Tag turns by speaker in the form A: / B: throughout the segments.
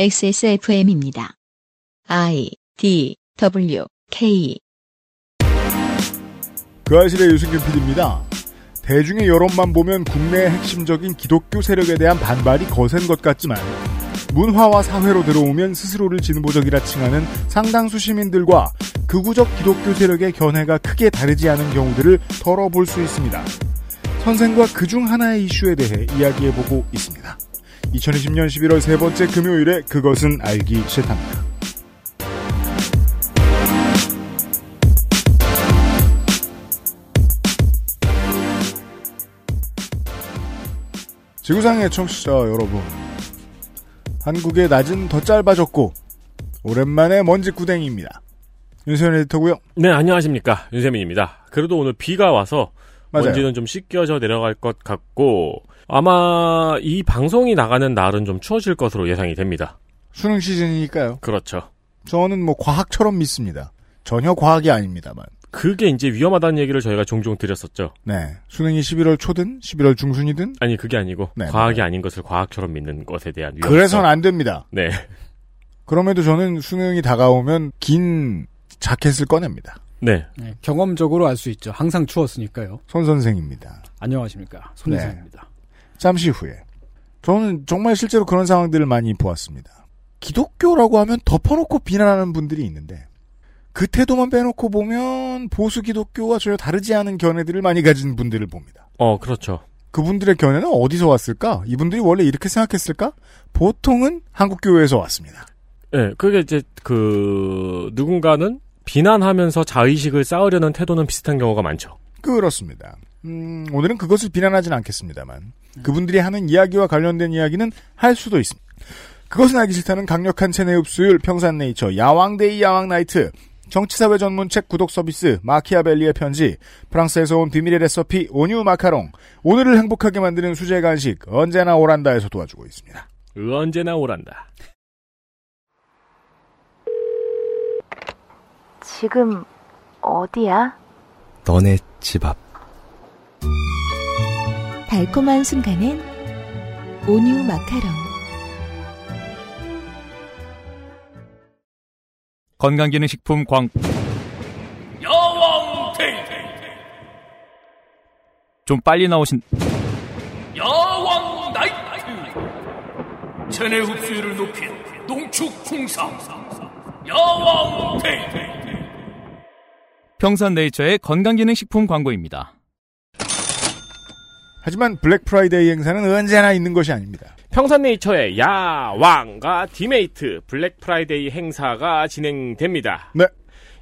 A: XSFM입니다. I D W K
B: 그 아실의 유승균 PD입니다. 대중의 여론만 보면 국내의 핵심적인 기독교 세력에 대한 반발이 거센 것 같지만 문화와 사회로 들어오면 스스로를 진보적이라 칭하는 상당수 시민들과 극우적 기독교 세력의 견해가 크게 다르지 않은 경우들을 털어볼 수 있습니다. 선생과 그 중 하나의 이슈에 대해 이야기해보고 있습니다. 2020년 11월 세 번째 금요일에 그것은 알기 싫답니다. 지구상의 청취자 여러분. 한국의 낮은 더 짧아졌고, 오랜만에 먼지 구댕이입니다. 윤세현 에디터고요
C: 네, 안녕하십니까. 윤세민입니다. 그래도 오늘 비가 와서
B: 맞아요.
C: 먼지는 좀 씻겨져 내려갈 것 같고 아마 이 방송이 나가는 날은 좀 추워질 것으로 예상이 됩니다.
B: 수능 시즌이니까요.
C: 그렇죠.
B: 저는 뭐 과학처럼 믿습니다. 전혀 과학이 아닙니다만.
C: 그게 이제 위험하다는 얘기를 저희가 종종 드렸었죠.
B: 네. 수능이 11월 초든 11월 중순이든
C: 아니 그게 아니고
B: 네,
C: 과학이 아닌 것을 과학처럼 믿는 것에 대한 위험성.
B: 그래서는 안 됩니다.
C: 네.
B: 그럼에도 저는 수능이 다가오면 긴 자켓을 꺼냅니다.
C: 네.
D: 네, 경험적으로 알 수 있죠. 항상 추웠으니까요.
B: 손 선생입니다.
D: 안녕하십니까. 손혜성입니다.
B: 잠시 후에 저는 정말 실제로 그런 상황들을 많이 보았습니다. 기독교라고 하면 덮어놓고 비난하는 분들이 있는데 그 태도만 빼놓고 보면 보수 기독교와 전혀 다르지 않은 견해들을 많이 가진 분들을 봅니다.
C: 어, 그렇죠.
B: 그분들의 견해는 어디서 왔을까? 이분들이 원래 이렇게 생각했을까? 보통은 한국 교회에서 왔습니다.
C: 네, 그게 이제 그 누군가는 비난하면서 자의식을 쌓으려는 태도는 비슷한 경우가 많죠.
B: 그렇습니다. 음, 오늘은 그것을 비난하진 않겠습니다만 그분들이 하는 이야기와 관련된 이야기는 할 수도 있습니다. 그것은 알기 싫다는 강력한 체내 흡수율 평산네이처 야왕데이 야왕나이트 정치사회 전문책 구독 서비스 마키아벨리의 편지 프랑스에서 온 비밀의 레시피 오뉴 마카롱 오늘을 행복하게 만드는 수제 간식 언제나 오란다에서 도와주고 있습니다.
C: 언제나 오란다.
E: 지금 어디야?
F: 너네 집 앞.
A: 달콤한 순간엔 온유 마카롱
F: 건강기능식품 광.
G: 야왕 데이
F: 좀 빨리 나오신.
G: 야왕 나이트 체내 흡수율을 높인 농축 풍상 야왕 데이
F: 평산네이처의 건강기능식품 광고입니다.
B: 하지만 블랙 프라이데이 행사는 언제나 있는 것이 아닙니다.
C: 평산네이처의 야왕과 디메이트 블랙 프라이데이 행사가 진행됩니다.
B: 네.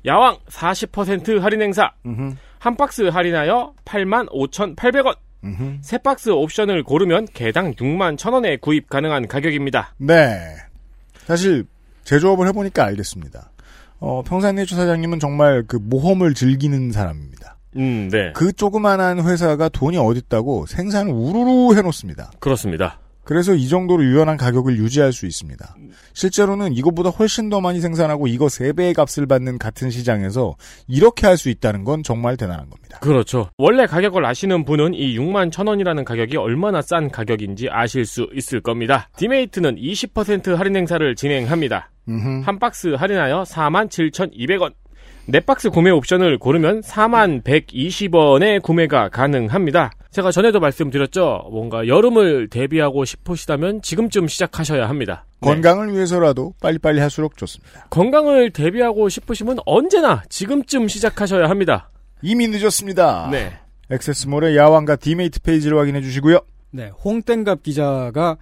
C: 야왕 40% 할인 행사.
B: 음흠,
C: 한 박스 할인하여 85,800원.
B: 음흠.
C: 세 박스 옵션을 고르면 개당 6만 1,000원에 구입 가능한 가격입니다.
B: 네. 사실 제조업을 해보니까 알겠습니다. 어, 평산네이처 사장님은 정말 그 모험을 즐기는 사람입니다.
C: 음, 네.
B: 그 조그만한 회사가 돈이 어딨다고 생산을 우르르 해놓습니다.
C: 그렇습니다.
B: 그래서 이 정도로 유연한 가격을 유지할 수 있습니다. 실제로는 이것보다 훨씬 더 많이 생산하고 이거 3배의 값을 받는 같은 시장에서 이렇게 할 수 있다는 건 정말 대단한 겁니다.
C: 그렇죠. 원래 가격을 아시는 분은 이 6만 1,000원이라는 가격이 얼마나 싼 가격인지 아실 수 있을 겁니다. 디메이트는 20% 할인 행사를 진행합니다.
B: 음흠.
C: 한 박스 할인하여 47,200원. 네 박스 구매 옵션을 고르면 4120원에 구매가 가능합니다. 제가 전에도 말씀드렸죠. 뭔가 여름을 대비하고 싶으시다면 지금쯤 시작하셔야 합니다. 네.
B: 건강을 위해서라도 빨리빨리 할수록 좋습니다.
C: 건강을 대비하고 싶으시면 언제나 지금쯤 시작하셔야 합니다.
B: 이미 늦었습니다.
C: 네.
B: 액세스몰의 야왕과 디메이트 페이지를 확인해 주시고요.
D: 네, 홍땡갑 기자가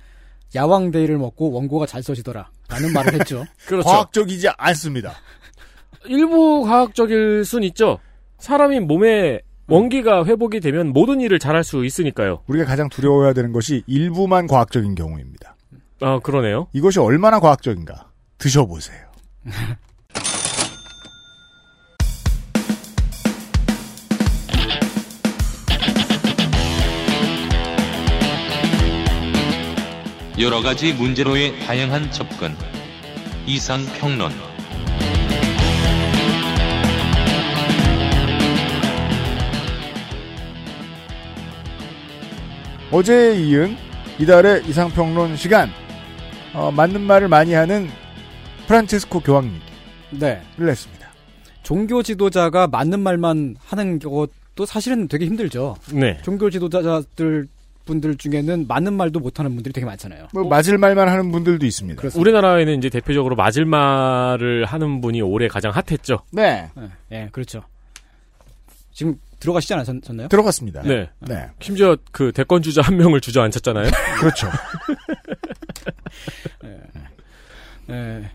D: 야왕데이를 먹고 원고가 잘 써지더라. 라는 말을 했죠.
C: 그렇죠.
B: 과학적이지 않습니다.
C: 일부 과학적일 순 있죠. 사람이 몸에 원기가 회복이 되면 모든 일을 잘할 수 있으니까요.
B: 우리가 가장 두려워해야 되는 것이 일부만 과학적인 경우입니다.
C: 아, 그러네요.
B: 이것이 얼마나 과학적인가 드셔보세요.
H: 여러 가지 문제로의 다양한 접근. 이상 평론.
B: 어제에 이은 이달의 이상평론 시간 어, 맞는 말을 많이 하는 프란체스코 교황님을
D: 네.
B: 냈습니다.
D: 종교 지도자가 맞는 말만 하는 것도 사실은 되게 힘들죠.
C: 네.
D: 종교 지도자들 분들 중에는 맞는 말도 못하는 분들이 되게 많잖아요.
B: 뭐 맞을 말만 하는 분들도 있습니다.
D: 그렇습니다.
C: 우리나라에는 이제 대표적으로 맞을 말을 하는 분이 올해 가장 핫했죠.
B: 네.
D: 예, 예, 그렇죠. 지금 들어가시지 않았나요?
B: 들어갔습니다.
C: 네.
B: 네.
C: 심지어 그 대권 주자 한 명을 주저앉혔잖아요.
B: 그렇죠.
D: 예.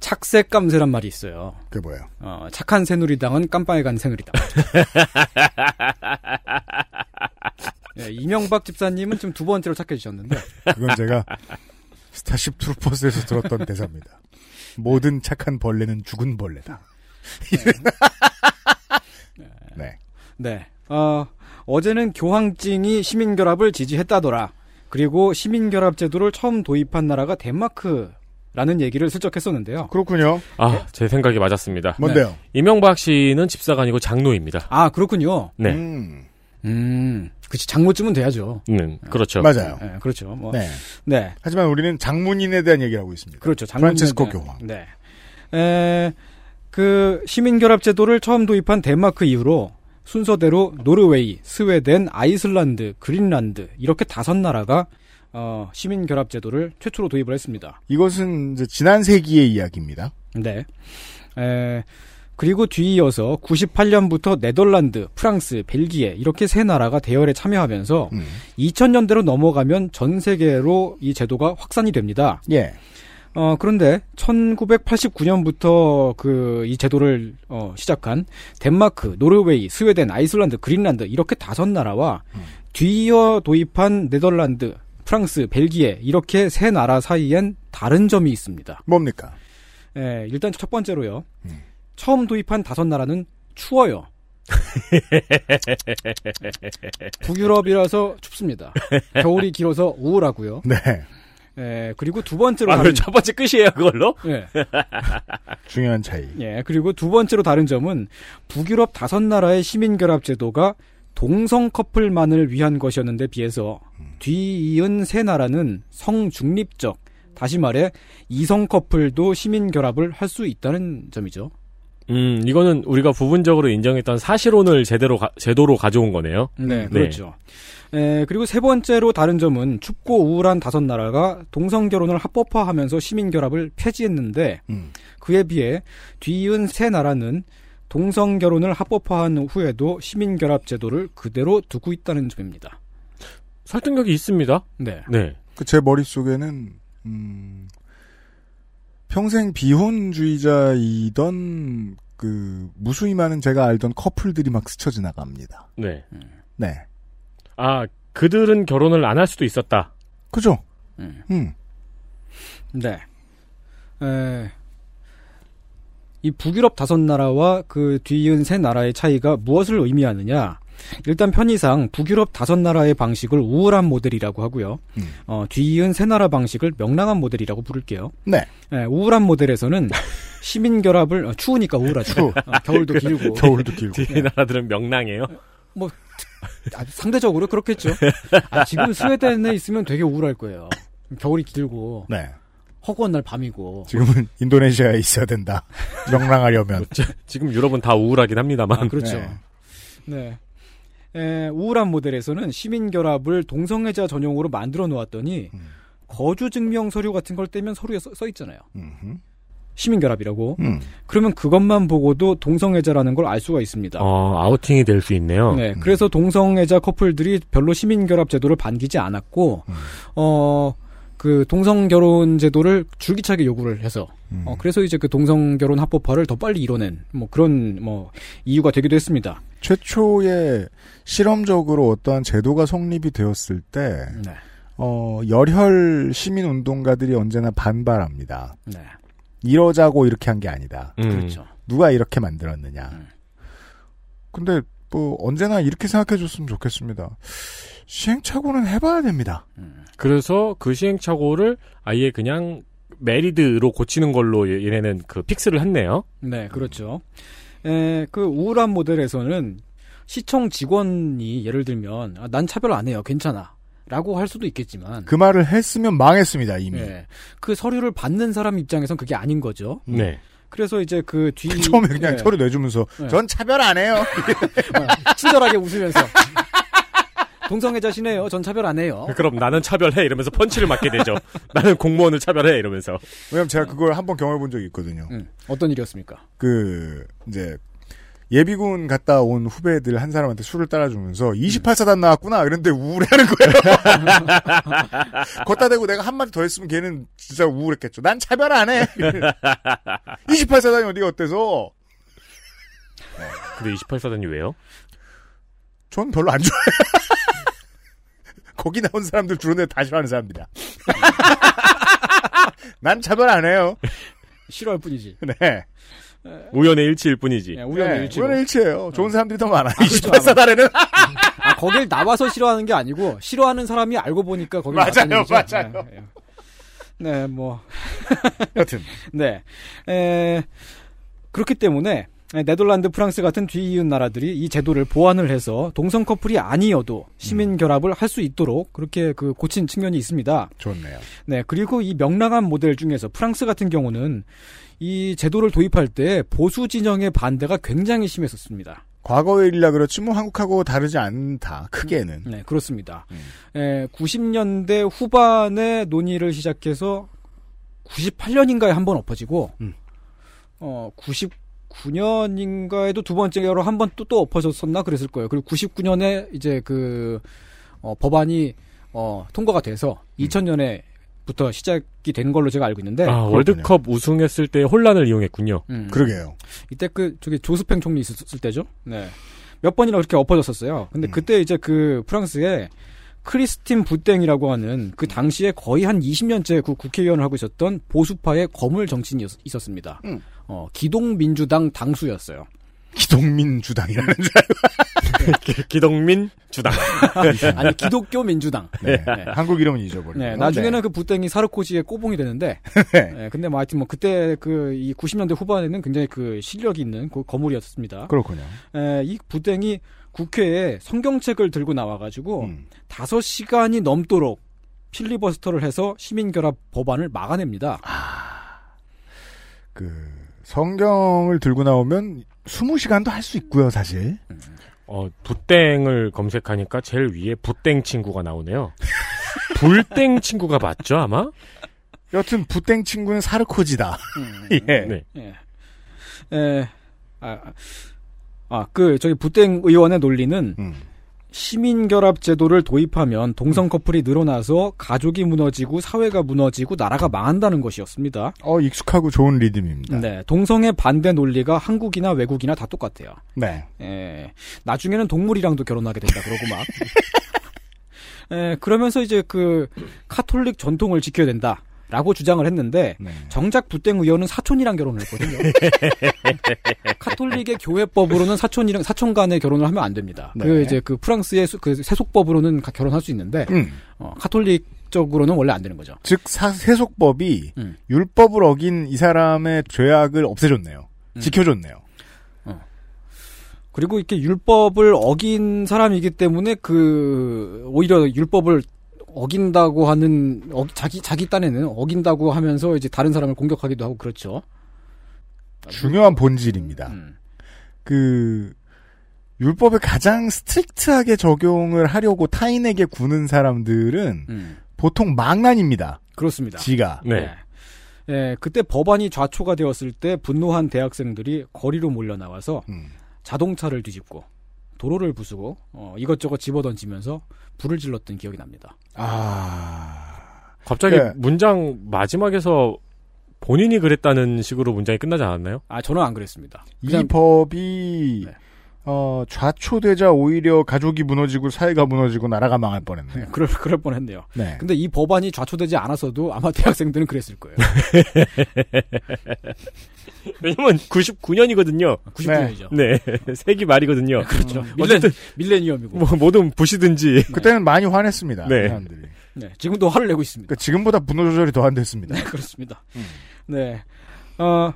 D: 착새 깜새란 말이 있어요.
B: 그게 뭐예요?
D: 어, 착한 새누리당은 깜빵에 간 새누리당. 예, 이명박 집사님은 지금 두 번째로 착해지셨는데.
B: 그건 제가 Starship Troopers에서 들었던 대사입니다. 모든 착한 벌레는 죽은 벌레다. 네.
D: 네. 어, 어제는 교황증이 시민결합을 지지했다더라. 그리고 시민결합 제도를 처음 도입한 나라가 덴마크 라는 얘기를 슬쩍 했었는데요.
B: 그렇군요.
C: 아, 제 생각이 맞았습니다.
B: 뭔데요?
C: 이명박 씨는 집사가 아니고 장로입니다.
D: 아, 그렇군요.
C: 네.
B: 음,
D: 음, 그치, 장모쯤은 돼야죠.
C: 음, 그렇죠.
B: 맞아요.
D: 예, 그렇죠. 뭐,
B: 네.
D: 네.
B: 하지만 우리는 장문인에 대한 얘기를 하고 있습니다.
D: 그렇죠.
B: 프란체스코
D: 대한-
B: 교황.
D: 네. 에, 그 시민결합 제도를 처음 도입한 덴마크 이후로 순서대로 노르웨이, 스웨덴, 아이슬란드, 그린란드 이렇게 다섯 나라가 어, 시민 결합 제도를 최초로 도입을 했습니다.
B: 이것은 이제 지난 세기의 이야기입니다.
D: 네. 에, 그리고 뒤이어서 98년부터 네덜란드, 프랑스, 벨기에 이렇게 세 나라가 대열에 참여하면서
B: 음.
D: 2000년대로 넘어가면 전 세계로 이 제도가 확산이 됩니다.
B: 예.
D: 어, 그런데 1989년부터 그 이 제도를 어, 시작한 덴마크, 노르웨이, 스웨덴, 아이슬란드, 그린란드 이렇게 다섯 나라와 뒤이어 도입한 네덜란드, 프랑스, 벨기에 이렇게 세 나라 사이엔 다른 점이 있습니다.
B: 뭡니까?
D: 예, 일단 첫 번째로요.
B: 음.
D: 처음 도입한 다섯 나라는 추워요. 북유럽이라서 춥습니다. 겨울이 길어서 우울하고요.
B: 네.
D: 예, 그리고 두 번째로
C: 아,
D: 다른-
C: 첫 번째 끝이에요, 그걸로?
D: 예,
B: 중요한 차이.
D: 예, 그리고 두 번째로 다른 점은 북유럽 다섯 나라의 시민결합 제도가 동성 커플만을 위한 것이었는데 비해서 뒤이은 세 나라는 성중립적, 다시 말해 이성 커플도 시민결합을 할 수 있다는 점이죠.
C: 음, 이거는 우리가 부분적으로 인정했던 사실혼을 제대로 가- 제도로 가져온 거네요.
D: 네, 그렇죠. 에, 그리고 세 번째로 다른 점은 춥고 우울한 다섯 나라가 동성 결혼을 합법화하면서 시민 결합을 폐지했는데
B: 음.
D: 그에 비해 뒤이은 세 나라는 동성 결혼을 합법화한 후에도 시민 결합 제도를 그대로 두고 있다는 점입니다.
C: 설득력이 있습니다.
D: 네.
C: 네.
B: 그 제 머릿속에는 음, 평생 비혼주의자이던 그 무수히 많은 제가 알던 커플들이 막 스쳐 지나갑니다.
C: 네.
B: 네.
C: 아, 그들은 결혼을 안 할 수도 있었다.
B: 그죠?
D: 음.
B: 음.
D: 네. 에, 이 북유럽 다섯 나라와 그 뒤이은 세 나라의 차이가 무엇을 의미하느냐? 일단 편의상 북유럽 다섯 나라의 방식을 우울한 모델이라고 하고요.
B: 음.
D: 어, 뒤이은 세 나라 방식을 명랑한 모델이라고 부를게요.
B: 네.
D: 예, 우울한 모델에서는 시민 결합을 어, 추우니까 우울하죠.
B: 추워.
D: 어, 겨울도 길고
B: 겨울도 길고.
C: 뒤에 나라들은 명랑해요.
D: 아, 상대적으로 그렇겠죠. 아, 지금 스웨덴에 있으면 되게 우울할 거예요. 겨울이 길고
B: 네.
D: 허구한 날 밤이고.
B: 지금은 인도네시아에 있어야 된다. 명랑하려면.
C: 지금 유럽은 다 우울하긴 합니다만.
D: 아, 그렇죠. 네. 에, 우울한 모델에서는 시민 결합을 동성애자 전용으로 만들어 놓았더니
B: 음.
D: 거주 증명 서류 같은 걸 떼면 서류에 써, 써 있잖아요.
B: 음흠.
D: 시민 결합이라고.
B: 음.
D: 그러면 그것만 보고도 동성애자라는 걸 알 수가 있습니다.
C: 어, 아우팅이 될 수 있네요.
D: 네,
B: 음.
D: 그래서 동성애자 커플들이 별로 시민 결합 제도를 반기지 않았고
B: 음.
D: 어. 그 동성 결혼 제도를 줄기차게 요구를 해서
B: 음.
D: 어 그래서 이제 그 동성 결혼 합법화를 더 빨리 이뤄낸 뭐 그런 뭐 이유가 되기도 했습니다.
B: 최초에 실험적으로 어떠한 제도가 성립이 되었을 때,
D: 네.
B: 어, 열혈 시민 운동가들이 언제나 반발합니다.
D: 네.
B: 이러자고 이렇게 한 게 아니다.
C: 음.
D: 그렇죠.
B: 누가 이렇게 만들었느냐.
D: 음.
B: 근데, 뭐, 언제나 이렇게 생각해 줬으면 좋겠습니다. 시행착오는 해봐야 됩니다.
C: 그래서 그 시행착오를 아예 그냥 메리드로 고치는 걸로 얘- 얘네는 그 픽스를 했네요.
D: 네, 그렇죠. 에, 그 우울한 모델에서는 시청 직원이 예를 들면 아, 난 차별 안 해요, 괜찮아. 라고 할 수도 있겠지만
B: 그 말을 했으면 망했습니다 이미.
D: 예. 그 서류를 받는 사람 입장에선 그게 아닌 거죠.
C: 네.
D: 그래서 이제 그 뒤
B: 처음에 그냥
D: 예.
B: 서류 내주면서
D: 네.
B: 전 차별 안 해요.
D: 어, 친절하게 웃으면서 동성애자시네요. 전 차별 안 해요.
C: 그럼 나는 차별해 이러면서 펀치를 맞게 되죠. 나는 공무원을 차별해 이러면서.
B: 왜냐면 제가 그걸 한 번 경험해 본 적이 있거든요.
D: 음, 어떤 일이었습니까?
B: 그 이제 예비군 갔다 온 후배들 한 사람한테 술을 따라주면서 28사단 나왔구나 이런데 우울해하는 거예요. 걷다 대고 내가 한마디 더 했으면 걔는 진짜 우울했겠죠. 난 차별 안 해. 28사단이 어디가 어때서?
C: 근데 28사단이 왜요?
B: 전 별로 안 좋아해요. 거기 나온 사람들 주로 내가 다 싫어하는 사람들이야. 난 차별 안 해요.
D: 싫어할 뿐이지.
B: 네.
C: 우연의 일치일 뿐이지.
D: 예, 우연의
B: 네,
D: 일치로.
B: 우연의 일치예요. 좋은 사람들이 더 많아요.
D: 그렇죠.
B: 28사단에는.
D: 아, 거길 나와서 싫어하는 게 아니고 싫어하는 사람이 알고 보니까 거기
B: 맞아요. 맞아요.
D: 네, 네. 네, 뭐
B: 여튼.
D: 네. 에, 그렇기 때문에 네덜란드, 프랑스 같은 뒤이은 나라들이 이 제도를 보완을 해서 동성 커플이 아니어도 시민 결합을 할 수 있도록 그렇게 그 고친 측면이 있습니다.
B: 좋네요.
D: 네, 그리고 이 명랑한 모델 중에서 프랑스 같은 경우는 이 제도를 도입할 때 보수 진영의 반대가 굉장히 심했었습니다.
B: 과거의 일이라 그렇지 뭐 한국하고 다르지 않다. 크게는.
D: 네, 그렇습니다.
B: 음.
D: 에, 90년대 후반에 논의를 시작해서 98년인가에 한 번 엎어지고,
B: 음.
D: 어, 99년인가에도 두 번째로 한 번 또, 또 엎어졌었나 그랬을 거예요. 그리고 99년에 이제 그, 어, 법안이, 어, 통과가 돼서 2000년에 부터 시작이 된 걸로 제가 알고 있는데,
C: 아, 월드컵 우승했을 때 혼란을 이용했군요.
D: 음,
B: 그러게요.
D: 이때 그 저기 조스팽 총리 있었을 때죠. 네. 몇 번이나 그렇게 엎어졌었어요. 근데
B: 음.
D: 그때 이제 그 프랑스에 크리스틴 부땡이라고 하는 그 당시에 거의 한 20년째 그 국회의원을 하고 있었던 보수파의 거물 정치인이 있- 있었습니다.
B: 음.
D: 어, 기동민주당 당수였어요.
B: 기동민 주당이라는 줄
C: 기동민 주당.
D: 아니 기독교 민주당.
B: 네.
D: 네.
B: 한국 이름은 잊어버리고.
D: 네, 나중에는 그 부땡이 사르코지의 꼬봉이 되는데,
B: 네.
D: 네, 근데 뭐 하여튼 뭐 그때 그 이 90년대 후반에는 굉장히 그 실력이 있는 그 거물이었습니다.
B: 그렇군요.
D: 에, 이 부땡이 국회에 성경책을 들고 나와가지고
B: 음.
D: 다섯 시간이 넘도록 필리버스터를 해서 시민결합 법안을 막아냅니다.
B: 그 성경을 들고 나오면 20시간도 할 수 있고요, 사실.
C: 어, 부땡을 검색하니까 제일 위에 부땡 친구가 나오네요. 불땡 친구가 맞죠, 아마?
B: 여튼 부땡 친구는 사르코지다. 예.
C: 네.
D: 예. 에, 아, 아, 그, 저기 부땡 의원의 논리는
B: 음.
D: 시민결합 제도를 도입하면 동성 커플이 늘어나서 가족이 무너지고 사회가 무너지고 나라가 망한다는 것이었습니다.
B: 어, 익숙하고 좋은 리듬입니다.
D: 네. 동성의 반대 논리가 한국이나 외국이나 다 똑같아요.
B: 네.
D: 예, 나중에는 동물이랑도 결혼하게 된다 그러고 막. 예, 그러면서 이제 그 카톨릭 전통을 지켜야 된다. 라고 주장을 했는데
B: 네.
D: 정작 부땡 의원은 사촌이랑 결혼을 했거든요. 카톨릭의 교회법으로는 사촌이랑 사촌 간의 결혼을 하면 안 됩니다.
B: 네.
D: 그 이제 그 프랑스의 수- 그 세속법으로는 가- 결혼할 수 있는데
B: 음.
D: 어, 카톨릭 적으로는 원래 안 되는 거죠.
B: 즉 사- 세속법이
D: 음.
B: 율법을 어긴 이 사람의 죄악을 없애줬네요.
D: 음.
B: 지켜줬네요.
D: 그리고 이렇게 율법을 어긴 사람이기 때문에 그 오히려 율법을 어긴다고 하는 어, 자기 자기 딴에는 어긴다고 하면서 이제 다른 사람을 공격하기도 하고 그렇죠.
B: 중요한 본질입니다.
D: 음.
B: 그 율법을 가장 strict하게 적용을 하려고 타인에게 구는 사람들은
D: 음.
B: 보통 망나니입니다.
D: 그렇습니다.
B: 지가.
C: 네.
D: 예, 그때 법안이 좌초가 되었을 때 분노한 대학생들이 거리로 몰려 나와서
B: 음.
D: 자동차를 뒤집고 도로를 부수고 어, 이것저것 집어던지면서 불을 질렀던 기억이 납니다.
B: 아.
C: 갑자기
B: 네.
C: 문장 마지막에서 본인이 그랬다는 식으로 문장이 끝나지 않았나요?
D: 아 저는 안 그랬습니다.
B: 이
D: 그냥-
B: 법이
D: 네.
B: 어, 좌초되자 오히려 가족이 무너지고 사회가 무너지고 나라가 망할 뻔했네요.
D: 그럴 그럴 뻔했네요.
B: 네.
D: 근데 이 법안이 좌초되지 않았어도 아마 대학생들은 그랬을 거예요.
C: 왜냐면 99년이거든요.
D: 99년이죠.
C: 네. 세기 말이거든요.
D: 그렇죠. 밀레,
C: 어쨌든
D: 밀레니엄이고.
C: 뭐 뭐든 부시든지.
B: 그때는 많이 화냈습니다.
C: 네.
B: 사람들이.
D: 네, 지금도 화를 내고 있습니다.
B: 그러니까 지금보다 분노 조절이 더 안 됐습니다.
D: 네, 그렇습니다.
B: 음.
D: 네. 어,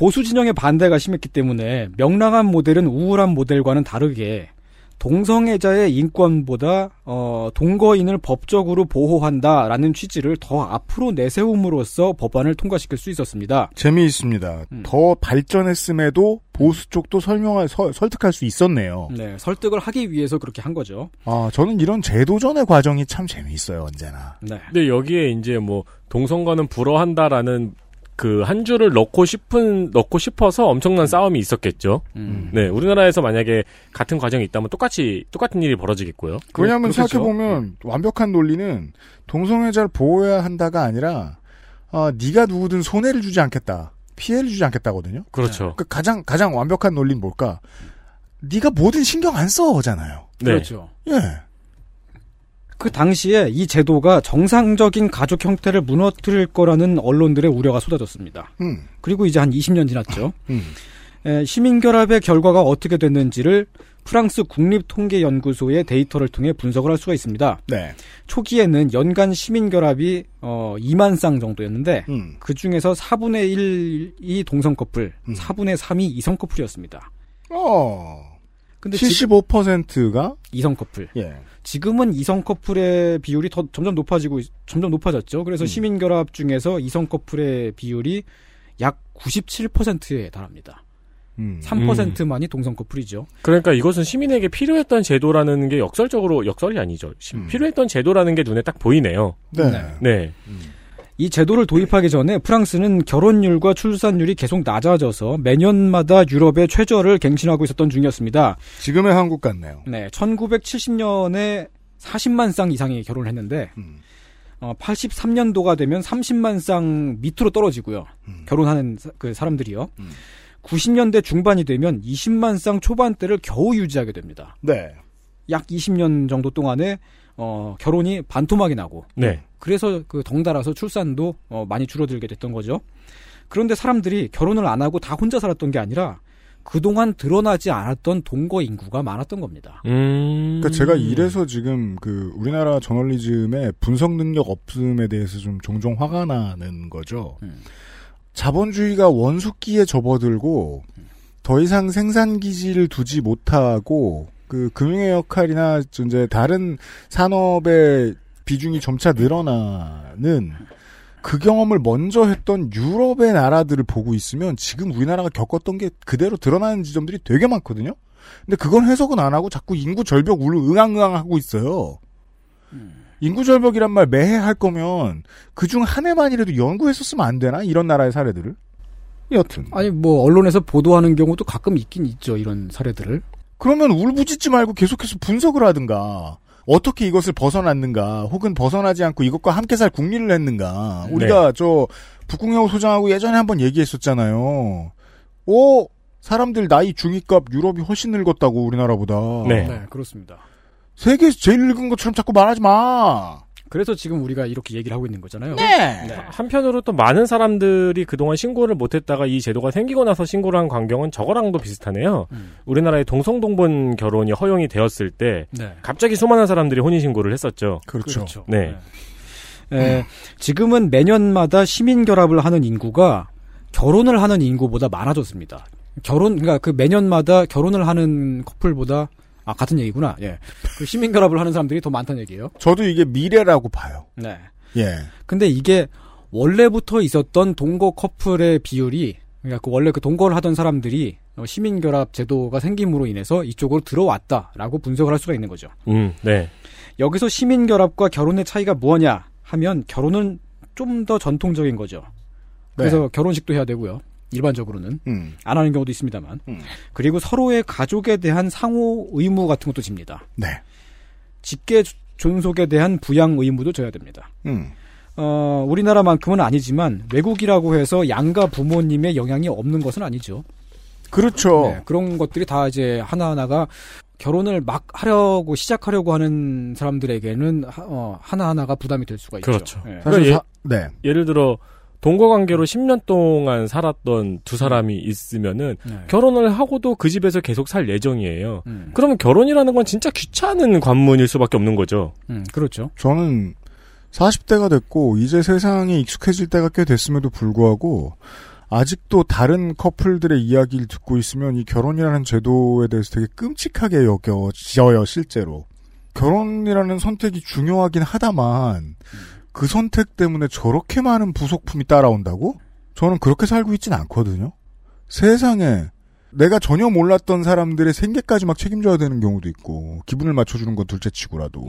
D: 보수 진영의 반대가 심했기 때문에 명랑한 모델은 우울한 모델과는 다르게 동성애자의 인권보다 어, 동거인을 법적으로 보호한다라는 취지를 더 앞으로 내세움으로써 법안을 통과시킬 수 있었습니다.
B: 재미있습니다.
D: 음.
B: 더 발전했음에도 보수 쪽도 설명할 서- 설득할 수 있었네요.
D: 네, 설득을 하기 위해서 그렇게 한 거죠.
B: 아 저는 이런 제도전의 과정이 참 재미있어요 언제나.
D: 네.
C: 근데 여기에 이제 뭐 동성과는 불허한다라는 그 한 줄을 넣고 싶은 넣고 싶어서 엄청난 싸움이 있었겠죠.
D: 음.
C: 네, 우리나라에서 만약에 같은 과정이 있다면 똑같이 똑같은 일이 벌어지겠고요.
B: 왜냐하면
D: 그렇겠죠.
B: 생각해 보면 완벽한 논리는 동성애자를 보호해야 한다가 아니라 아, 네가 누구든 손해를 주지 않겠다. 피해를 주지 않겠다거든요.
C: 그렇죠.
B: 그 가장 가장 완벽한 논리는 뭘까? 네가 뭐든 신경 안 써잖아요.
C: 네.
D: 그렇죠.
B: 예.
D: 그 당시에 이 제도가 정상적인 가족 형태를 무너뜨릴 거라는 언론들의 우려가 쏟아졌습니다.
B: 음.
D: 그리고 이제 한 20년 지났죠.
B: 음.
D: 에, 시민결합의 결과가 어떻게 됐는지를 프랑스 국립통계연구소의 데이터를 통해 분석을 할 수가 있습니다.
B: 네.
D: 초기에는 연간 시민결합이 어, 2만 쌍 정도였는데
B: 음.
D: 그 중에서 4분의 1이 동성 커플,
B: 음.
D: 4분의 3이 이성 커플이었습니다.
B: 어.
D: 근데 지금
B: 75%가
D: 이성 커플.
B: 예.
D: 지금은 이성 커플의 비율이 더 점점 높아지고 있- 점점 높아졌죠. 그래서
B: 음.
D: 시민 결합 중에서 이성 커플의 비율이 약 97%에 달합니다.
B: 음.
D: 3%만이 동성 커플이죠.
C: 그러니까 이것은 시민에게 필요했던 제도라는 게 역설적으로 역설이 아니죠. 시-
B: 음.
C: 필요했던 제도라는 게 눈에 딱 보이네요.
B: 네.
D: 네.
C: 네.
D: 이 제도를 도입하기 전에 프랑스는 결혼율과 출산율이 계속 낮아져서 매년마다 유럽의 최저를 갱신하고 있었던 중이었습니다.
B: 지금의 한국 같네요.
D: 네, 1970년에 40만 쌍 이상이 결혼을 했는데
B: 음.
D: 어, 83년도가 되면 30만 쌍 밑으로 떨어지고요.
B: 음.
D: 결혼하는 사, 그 사람들이요.
B: 음.
D: 90년대 중반이 되면 20만 쌍 초반대를 겨우 유지하게 됩니다.
B: 네.
D: 약 20년 정도 동안에 어, 결혼이 반토막이 나고
C: 네.
D: 그래서 그 덩달아서 출산도 어, 많이 줄어들게 됐던 거죠. 그런데 사람들이 결혼을 안 하고 다 혼자 살았던 게 아니라 그동안 드러나지 않았던 동거 인구가 많았던 겁니다.
C: 음.
B: 그러니까 제가 이래서 지금 그 우리나라 저널리즘의 분석 능력 없음에 대해서 좀 종종 화가 나는 거죠.
D: 음.
B: 자본주의가 원숙기에 접어들고 더 이상 생산 기지를 두지 못하고 그 금융의 역할이나 이제 다른 산업의 비중이 점차 늘어나는 그 경험을 먼저 했던 유럽의 나라들을 보고 있으면 지금 우리나라가 겪었던 게 그대로 드러나는 지점들이 되게 많거든요. 근데 그건 해석은 안 하고 자꾸 인구 절벽 울 응앙응앙 하고 있어요. 인구 절벽이란 말 매해 할 거면 그중 한 해만이라도 연구했었으면 안 되나 이런 나라의 사례들을 여튼
D: 아니 뭐 언론에서 보도하는 경우도 가끔 있긴 있죠 이런 사례들을.
B: 그러면 울부짖지 말고 계속해서 분석을 하든가 어떻게 이것을 벗어났는가 혹은 벗어나지 않고 이것과 함께 살 국리를 했는가 우리가 저 북궁여우 소장하고 예전에 한번 얘기했었잖아요. 오 사람들 나이 중위값 유럽이 훨씬 늙었다고 우리나라보다.
C: 네.
D: 네 그렇습니다.
B: 세계에서 제일 늙은 것처럼 자꾸 말하지 마.
D: 그래서 지금 우리가 이렇게 얘기를 하고 있는 거잖아요.
B: 네.
D: 네.
C: 한편으로 또 많은 사람들이 그동안 신고를 못했다가 이 제도가 생기고 나서 신고를 한 광경은 저거랑도 비슷하네요.
D: 음.
C: 우리나라의 동성동본 결혼이 허용이 되었을 때
D: 네.
C: 갑자기 수많은 사람들이 혼인신고를 했었죠.
B: 그렇죠.
C: 네.
D: 에, 지금은 매년마다 시민 결합을 하는 인구가 결혼을 하는 인구보다 많아졌습니다. 결혼 그러니까 그 매년마다 결혼을 하는 커플보다 아 같은 얘기구나. 예. 그 시민 결합을 하는 사람들이 더 많다는 얘기예요.
B: 저도 이게 미래라고 봐요.
D: 네.
B: 예.
D: 근데 이게 원래부터 있었던 동거 커플의 비율이 그러니까 그 원래 그 동거를 하던 사람들이 어, 시민 결합 제도가 생김으로 인해서 이쪽으로 들어왔다라고 분석을 할 수가 있는 거죠.
C: 음, 네.
D: 여기서 시민 결합과 결혼의 차이가 뭐냐 하면 결혼은 좀 더 전통적인 거죠. 그래서 결혼식도 해야 되고요. 일반적으로는
B: 음.
D: 안 하는 경우도 있습니다만.
B: 음.
D: 그리고 서로의 가족에 대한 상호 의무 같은 것도 집니다.
B: 네.
D: 직계 존속에 대한 부양 의무도 져야 됩니다.
B: 음.
D: 어, 우리나라만큼은 아니지만 외국이라고 해서 양가 부모님의 영향이 없는 것은 아니죠.
B: 그렇죠.
D: 네, 그런 것들이 다 이제 하나하나가 결혼을 막 하려고 시작하려고 하는 사람들에게는 하, 어, 하나하나가 부담이 될 수가 있죠.
C: 그렇죠.
D: 네.
B: 사실
C: 그러니까
B: 사- 네.
C: 예를 들어 동거 관계로 10년 동안 살았던 두 사람이 있으면은
D: 네.
C: 결혼을 하고도 그 집에서 계속 살 예정이에요.
D: 음,
C: 그러면 결혼이라는 건 진짜 귀찮은 관문일 수밖에 없는 거죠.
D: 음, 그렇죠.
B: 저는 40대가 됐고 이제 세상에 익숙해질 때가 꽤 됐음에도 불구하고 아직도 다른 커플들의 이야기를 듣고 있으면 이 결혼이라는 제도에 대해서 되게 끔찍하게 여겨져요, 실제로. 결혼이라는 선택이 중요하긴 하다만, 그 선택 때문에 저렇게 많은 부속품이 따라온다고? 저는 그렇게 살고 있진 않거든요. 세상에, 내가 전혀 몰랐던 사람들의 생계까지 막 책임져야 되는 경우도 있고, 기분을 맞춰주는 건 둘째 치고라도.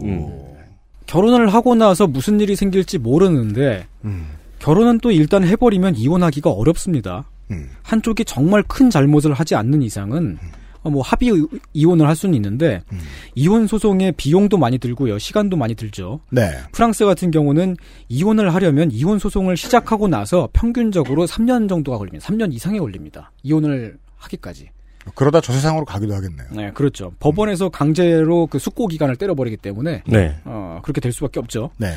D: 결혼을 하고 나서 무슨 일이 생길지 모르는데
B: 음.
D: 결혼은 또 일단 해버리면 이혼하기가 어렵습니다.
B: 음.
D: 한쪽이 정말 큰 잘못을 하지 않는 이상은 어, 뭐 합의 의- 이혼을 할 수는 있는데
B: 음.
D: 이혼 소송에 비용도 많이 들고요, 시간도 많이 들죠.
B: 네.
D: 프랑스 같은 경우는 이혼을 하려면 이혼 소송을 시작하고 나서 평균적으로 3년 정도가 걸립니다. 3년 이상이 걸립니다. 이혼을 하기까지.
B: 그러다 저 세상으로 가기도 하겠네요.
D: 네, 그렇죠. 법원에서 강제로 그 숙고 기간을 때려버리기 때문에
C: 네.
D: 어, 그렇게 될 수밖에 없죠.
B: 네.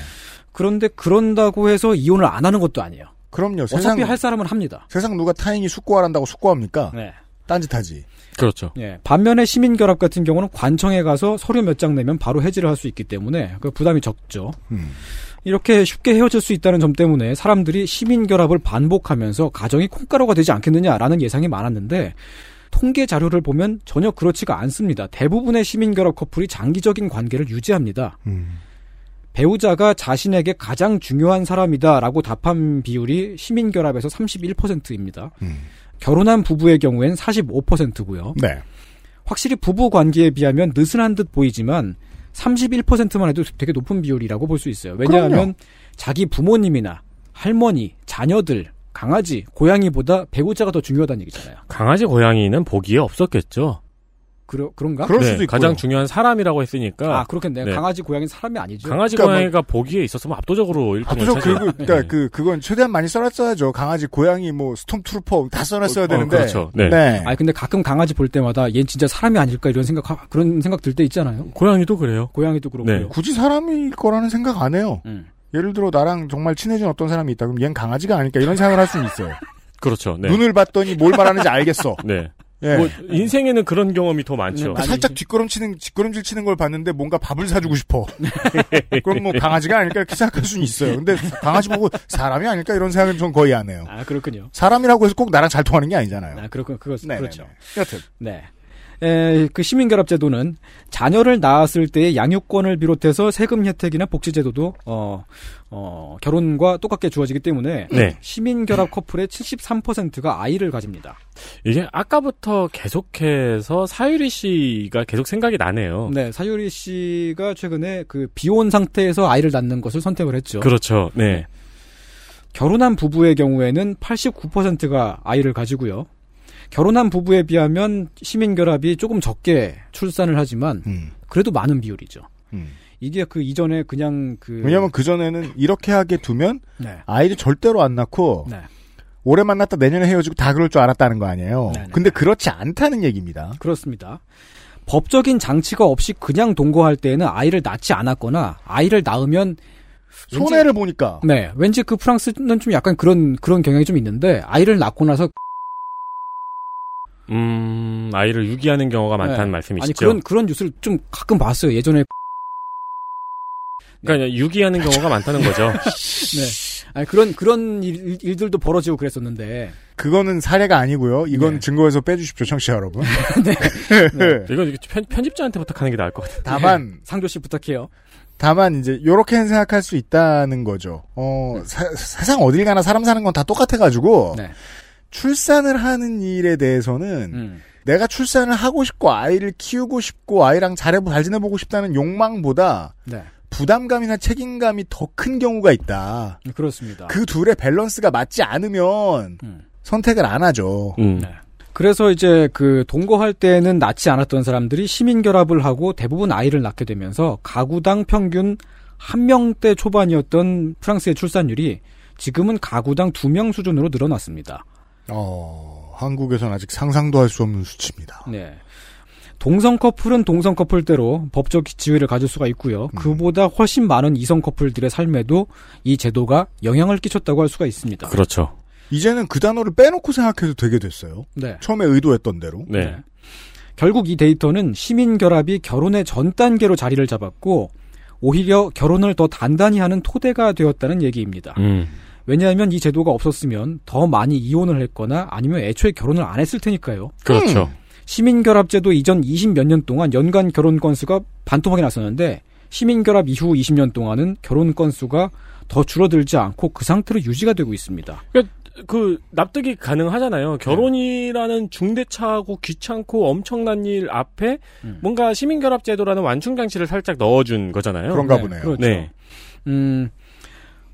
D: 그런데 그런다고 해서 이혼을 안 하는 것도 아니에요.
B: 그럼요.
D: 어차피
B: 세상,
D: 할 사람은 합니다.
B: 세상 누가 타인이 숙고하란다고 숙고합니까?
D: 네.
B: 딴짓하지.
C: 그렇죠.
D: 예. 반면에 시민결합 같은 경우는 관청에 가서 서류 몇 장 내면 바로 해지를 할 수 있기 때문에 그 부담이 적죠.
B: 음.
D: 이렇게 쉽게 헤어질 수 있다는 점 때문에 사람들이 시민결합을 반복하면서 가정이 콩가루가 되지 않겠느냐라는 예상이 많았는데 통계 자료를 보면 전혀 그렇지가 않습니다. 대부분의 시민결합 커플이 장기적인 관계를 유지합니다.
B: 음.
D: 배우자가 자신에게 가장 중요한 사람이다라고 답한 비율이 시민결합에서 31%입니다.
B: 음.
D: 결혼한 부부의 경우엔 45%고요.
B: 네.
D: 확실히 부부 관계에 비하면 느슨한 듯 보이지만 31%만 해도 되게 높은 비율이라고 볼 수 있어요. 왜냐하면
B: 그럼요.
D: 자기 부모님이나 할머니, 자녀들, 강아지, 고양이보다 배우자가 더 중요하다는 얘기잖아요.
C: 강아지 고양이는 보기에 없었겠죠.
D: 그러, 그런가?
B: 그럴
C: 네,
B: 수도 있고요.
C: 가장 중요한 사람이라고 했으니까
D: 아, 그렇겠네요.
C: 네.
D: 강아지, 고양이 사람이 아니죠.
C: 강아지
B: 그러니까 뭐-
C: 고양이가 보기에 있었으면 압도적으로 1등을
B: 압도적. 그리고 그러니까
C: 네.
B: 그 그건 최대한 많이 써놨어야죠. 강아지, 고양이, 뭐 stormtrooper 다 써놨어야
C: 어,
B: 되는데.
C: 그렇죠. 네.
D: 아니 근데 가끔 강아지 볼 때마다 얘 진짜 사람이 아닐까 이런 생각 하- 그런 생각 들 때 있잖아요.
C: 고양이도 그래요.
D: 고양이도 그렇고요.
C: 네.
B: 굳이 사람일 거라는 생각 안 해요.
D: 음.
B: 예를 들어 나랑 정말 친해진 어떤 사람이 있다 그럼 얜 강아지가 아닐까 이런 생각을 할 수는 있어요.
C: 그렇죠. 네.
B: 눈을 봤더니 뭘 말하는지 알겠어.
C: 네.
B: 예.
C: 뭐 인생에는 그런 경험이 더 많죠.
D: 네,
B: 그 살짝 뒷걸음치는 뒷걸음질 치는 걸 봤는데 뭔가 밥을 사주고 싶어. 그럼 뭐 강아지가 아닐까 이렇게 생각할 수는 있어요. 근데 강아지 보고 사람이 아닐까 이런 생각은 전 거의 안 해요.
D: 아 그렇군요.
B: 사람이라고 해서 꼭 나랑 잘 통하는 게 아니잖아요.
D: 아 그렇군 그거
B: 네,
D: 그렇죠.
B: 네, 네. 여튼
D: 네. 에, 그 시민결합제도는 자녀를 낳았을 때의 양육권을 비롯해서 세금 혜택이나 복지제도도 어, 어, 결혼과 똑같게 주어지기 때문에
C: 네.
D: 시민결합 커플의 73%가 아이를 가집니다.
C: 이게 아까부터 계속해서 사유리 씨가 계속 생각이 나네요.
D: 네, 사유리 씨가 최근에 그 비혼 상태에서 아이를 낳는 것을 선택을 했죠.
C: 그렇죠. 네.
D: 결혼한 부부의 경우에는 89%가 아이를 가지고요. 결혼한 부부에 비하면 시민 결합이 조금 적게 출산을 하지만
B: 음,
D: 그래도 많은 비율이죠.
B: 음.
D: 이게 그 이전에 그냥 그
B: 왜냐면 그 전에는 이렇게 하게 두면
D: 네.
B: 아이를 절대로 안 낳고
D: 네.
B: 올해 만났다 내년에 헤어지고 다 그럴 줄 알았다는 거 아니에요.
D: 네네.
B: 근데 그렇지 않다는 얘기입니다.
D: 그렇습니다. 법적인 장치가 없이 그냥 동거할 때에는 아이를 낳지 않았거나 아이를 낳으면 왠지-
B: 손해를 보니까
D: 네, 왠지 그 프랑스는 좀 약간 그런 그런 경향이 좀 있는데 아이를 낳고 나서
C: 음, 아이를 유기하는 경우가 많다는
D: 네.
C: 말씀이시죠.
D: 아니 그런 그런 뉴스를 좀 가끔 봤어요. 예전에
C: 그러니까 유기하는 경우가 많다는 거죠.
D: 네. 아니 그런 그런 일, 일들도 벌어지고 그랬었는데
B: 그거는 사례가 아니고요. 이건
D: 네.
B: 증거에서 빼주십시오, 청취자 여러분.
C: 이건 이거 편, 편집자한테 부탁하는 게 나을 것 같아요.
B: 다만
D: 상조 씨 부탁해요.
B: 다만 이제 요렇게는 생각할 수 있다는 거죠. 어 사- 세상 어딜 가나 사람 사는 건 다 똑같아 가지고
D: 네.
B: 출산을 하는 일에 대해서는
D: 음.
B: 내가 출산을 하고 싶고 아이를 키우고 싶고 아이랑 잘해 잘 지내보고 싶다는 욕망보다
D: 네.
B: 부담감이나 책임감이 더 큰 경우가 있다.
D: 그렇습니다.
B: 그 둘의 밸런스가 맞지 않으면
D: 음.
B: 선택을 안 하죠.
C: 음.
D: 네. 그래서 이제 그 동거할 때는 낳지 않았던 사람들이 시민 결합을 하고 대부분 아이를 낳게 되면서 가구당 평균 한 명대 초반이었던 프랑스의 출산율이 지금은 가구당 두 명 수준으로 늘어났습니다.
B: 어, 한국에선 아직 상상도 할 수 없는 수치입니다.
D: 네. 동성 커플은 동성 커플대로 법적 지위를 가질 수가 있고요. 그보다 훨씬 많은 이성 커플들의 삶에도 이 제도가 영향을 끼쳤다고 할 수가 있습니다.
C: 그렇죠.
B: 이제는 그 단어를 빼놓고 생각해도 되게 됐어요.
D: 네.
B: 처음에 의도했던 대로.
C: 네.
D: 네. 결국 이 데이터는 시민 결합이 결혼의 전 단계로 자리를 잡았고 오히려 결혼을 더 단단히 하는 토대가 되었다는 얘기입니다.
C: 음.
D: 왜냐하면 이 제도가 없었으면 더 많이 이혼을 했거나 아니면 애초에 결혼을 안 했을 테니까요.
C: 그렇죠.
D: 시민결합제도 이전 20몇 년 동안 연간 결혼 건수가 반토막이 났었는데 시민결합 이후 20년 동안은 결혼 건수가 더 줄어들지 않고 그 상태로 유지가 되고 있습니다.
C: 그 납득이 가능하잖아요. 결혼이라는 중대차고 귀찮고 엄청난 일 앞에
D: 음.
C: 뭔가 시민결합제도라는 완충 장치를 살짝 넣어준 거잖아요.
B: 그런가
D: 네,
B: 보네요.
D: 그렇죠.
C: 네.
D: 음,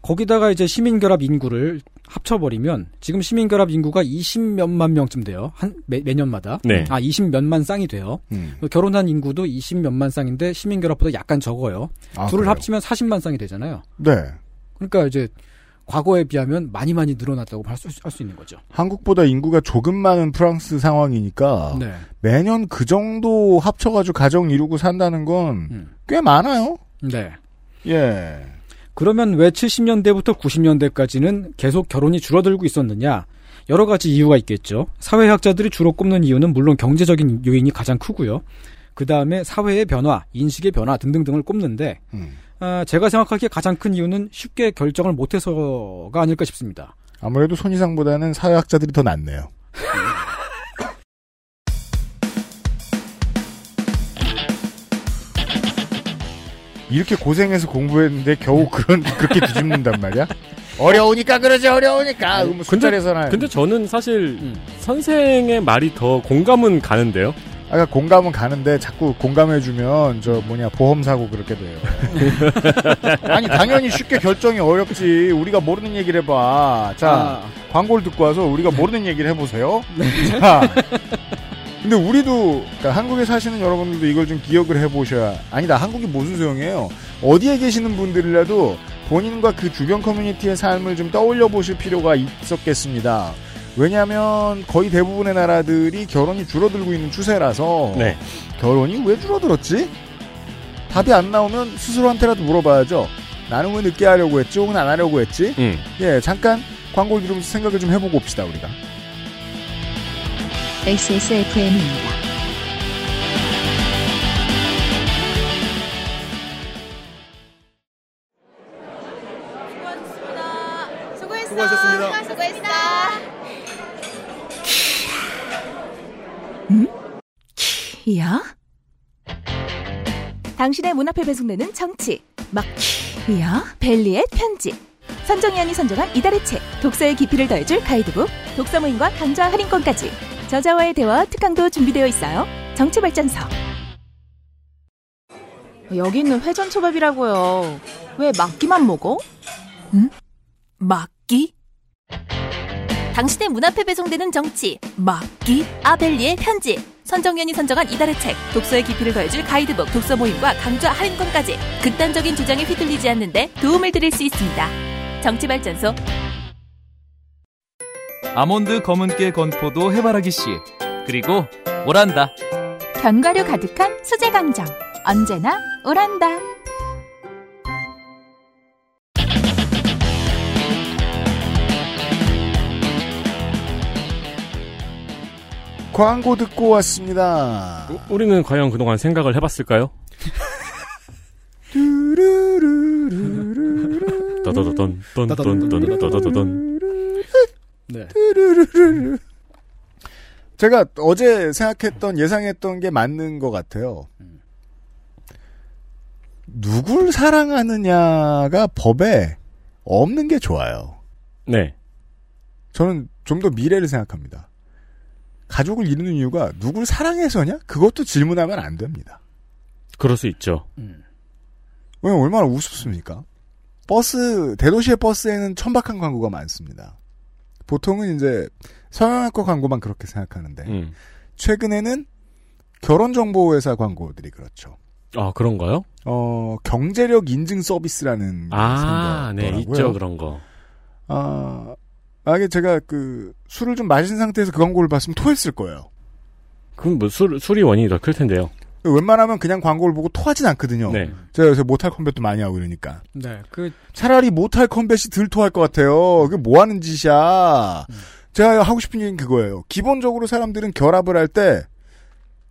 D: 거기다가 이제 시민결합 인구를 합쳐버리면 지금 시민결합 인구가 20몇만 명쯤 돼요. 한 매, 매년마다.
C: 네.
D: 아, 20몇만 쌍이 돼요.
B: 음.
D: 결혼한 인구도 20몇만 쌍인데 시민결합보다 약간 적어요.
B: 아,
D: 둘을
B: 그래요?
D: 합치면 40만 쌍이 되잖아요.
B: 네.
D: 그러니까 이제 과거에 비하면 많이 많이 늘어났다고 할수 할수 있는 거죠.
B: 한국보다 인구가 조금 많은 프랑스 상황이니까
D: 네.
B: 매년 그 정도 합쳐가지고 가정 이루고 산다는 건꽤
D: 음.
B: 많아요.
D: 네.
B: 예.
D: 그러면 왜 70년대부터 90년대까지는 계속 결혼이 줄어들고 있었느냐? 여러 가지 이유가 있겠죠. 사회학자들이 주로 꼽는 이유는 물론 경제적인 요인이 가장 크고요. 그 다음에 사회의 변화, 인식의 변화 등등등을 꼽는데
B: 음.
D: 아, 제가 생각하기에 가장 큰 이유는 쉽게 결정을 못해서가 아닐까 싶습니다.
B: 아무래도 손이상보다는 사회학자들이 더 낫네요. 이렇게 고생해서 공부했는데 겨우 그런 그렇게 뒤집는단 말이야? 어려우니까 그러지 어려우니까. 뭐 숫자에서나.
C: 근데 저는 사실
D: 음.
C: 선생의 말이 더 공감은 가는데요.
B: 아까 공감은 가는데 자꾸 공감해주면 저 뭐냐 보험 사고 그렇게 돼요. 아니 당연히 쉽게 결정이 어렵지. 우리가 모르는 얘기를 해봐. 자
D: 아,
B: 광고를 듣고 와서 우리가 모르는 얘기를 해보세요. 자, 근데 우리도 그러니까 한국에 사시는 여러분들도 이걸 좀 기억을 해보셔야 아니다 한국이 무슨 소용이에요. 어디에 계시는 분들이라도 본인과 그 주변 커뮤니티의 삶을 좀 떠올려 보실 필요가 있었겠습니다. 왜냐하면 거의 대부분의 나라들이 결혼이 줄어들고 있는 추세라서
C: 네.
B: 결혼이 왜 줄어들었지? 답이 안 나오면 스스로한테라도 물어봐야죠. 나는 왜 늦게 하려고 했지? 혹은 안 하려고 했지?
C: 음.
B: 예, 잠깐 광고를 들으면서 생각을 좀 해보고 옵시다, 우리가.
A: XSFM입니다.
I: 수고하셨습니다. 수고했어.
A: 키야? 당신의 문 앞에 배송되는 정치. 막 키야? 벨리의 편지. 선정위원이 선정한 이달의 책. 독서의 깊이를 더해줄 가이드북. 독서 모임과 강좌 할인권까지. 저자와의 대화 특강도 준비되어 있어요. 정치발전서.
I: 여기는 회전초밥이라고요. 왜 막기만 먹어? 응? 막기?
J: 당신의 문 앞에 배송되는 정치 막기 아벨리의 편지 선정위원이 선정한 이달의 책 독서의 깊이를 더해줄 가이드북 독서 모임과 강좌 할인권까지 극단적인 주장에 휘둘리지 않는데 도움을 드릴 수 있습니다. 정치발전소
F: 아몬드 검은깨 건포도 해바라기 씨 그리고 오란다
I: 견과류 가득한 수제 강정. 언제나 오란다.
B: 광고 듣고 왔습니다.
C: 우- 우리는 과연 그동안 생각을 해봤을까요? 떤떤떤 떠더더던
D: 네.
B: 제가 어제 생각했던, 예상했던 게 맞는 것 같아요. 누굴 사랑하느냐가 법에 없는 게 좋아요.
C: 네.
B: 저는 좀 더 미래를 생각합니다. 가족을 이루는 이유가 누굴 사랑해서냐? 그것도 질문하면 안 됩니다.
C: 그럴 수 있죠.
B: 왜 얼마나 우습습니까? 버스 대도시의 버스에는 천박한 광고가 많습니다. 보통은 이제 성형외과 광고만 그렇게 생각하는데
C: 음.
B: 최근에는 결혼정보회사 광고들이 그렇죠.
C: 아 그런가요?
B: 어 경제력 인증 서비스라는
C: 아,
B: 게
C: 네,
B: 생겼더라고요.
C: 있죠 그런 거.
B: 아, 만약에 제가 그 술을 좀 마신 상태에서 그 광고를 봤으면 토했을 거예요.
C: 그럼 뭐 술, 술이 원인이 더 클 텐데요.
B: 웬만하면 그냥 광고를 보고 토하진 않거든요.
C: 네.
B: 제가 요새 모탈 컴뱃도 많이 하고 이러니까.
D: 네. 그
B: 차라리 모탈 컴뱃이 덜 토할 것 같아요. 그게 뭐 하는 짓이야. 제가 하고 싶은 얘기는 그거예요. 기본적으로 사람들은 결합을 할 때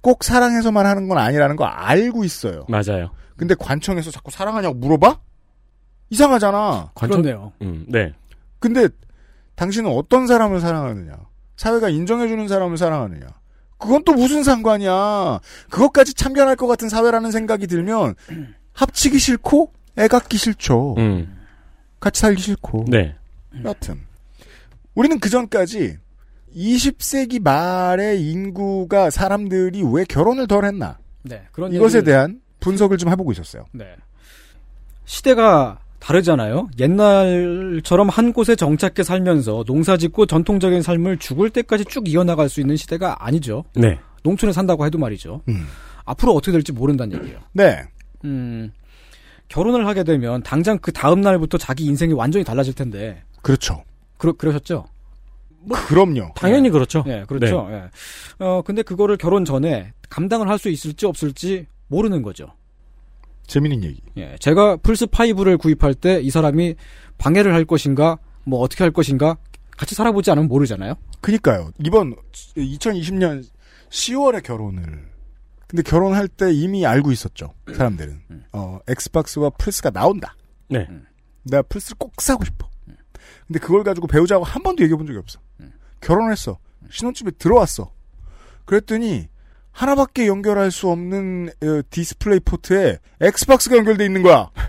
B: 꼭 사랑해서만 하는 건 아니라는 거 알고 있어요.
C: 맞아요.
B: 근데 관청에서 자꾸 사랑하냐고 물어봐? 이상하잖아.
C: 관청-
D: 그렇네요.
C: 음, 네.
B: 근데 당신은 어떤 사람을 사랑하느냐? 사회가 인정해주는 사람을 사랑하느냐? 그건 또 무슨 상관이야? 그것까지 참견할 것 같은 사회라는 생각이 들면 합치기 싫고 애 갖기 싫죠.
C: 음.
B: 같이 살기 싫고.
C: 네.
B: 여튼 우리는 그 전까지 20세기 말의 인구가 사람들이 왜 결혼을 덜 했나?
D: 네, 그런
B: 이것에
D: 얘기를-
B: 대한 분석을 좀 해보고 있었어요.
D: 네. 시대가 다르잖아요. 옛날처럼 한 곳에 정착해 살면서 농사짓고 전통적인 삶을 죽을 때까지 쭉 이어나갈 수 있는 시대가 아니죠.
C: 네.
D: 농촌에 산다고 해도 말이죠. 앞으로 어떻게 될지 모른다는 얘기예요.
B: 네.
D: 음, 결혼을 하게 되면 당장 그 다음 날부터 자기 인생이 완전히 달라질 텐데.
B: 그렇죠.
D: 그러, 그러셨죠?
B: 그럼요.
C: 당연히 그렇죠.
D: 네, 그렇죠. 예. 어, 근데 그거를 결혼 전에 감당을 할 수 있을지 없을지 모르는 거죠.
B: 재밌는 얘기.
D: 예, 제가 플스 5를 구입할 때 이 사람이 방해를 할 것인가, 뭐 어떻게 할 것인가 같이 살아보지 않으면 모르잖아요.
B: 그니까요. 이번 2020년 10월에 결혼을. 근데 결혼할 때 이미 알고 있었죠. 사람들은. 어, 엑스박스와 플스가 나온다.
C: 네.
B: 내가 플스를 꼭 사고 싶어. 근데 그걸 가지고 배우자하고 한 번도 얘기해 본 적이 없어. 결혼을 했어. 신혼집에 들어왔어. 그랬더니 하나밖에 연결할 수 없는 어, 디스플레이 포트에 엑스박스가 연결돼 있는 거야.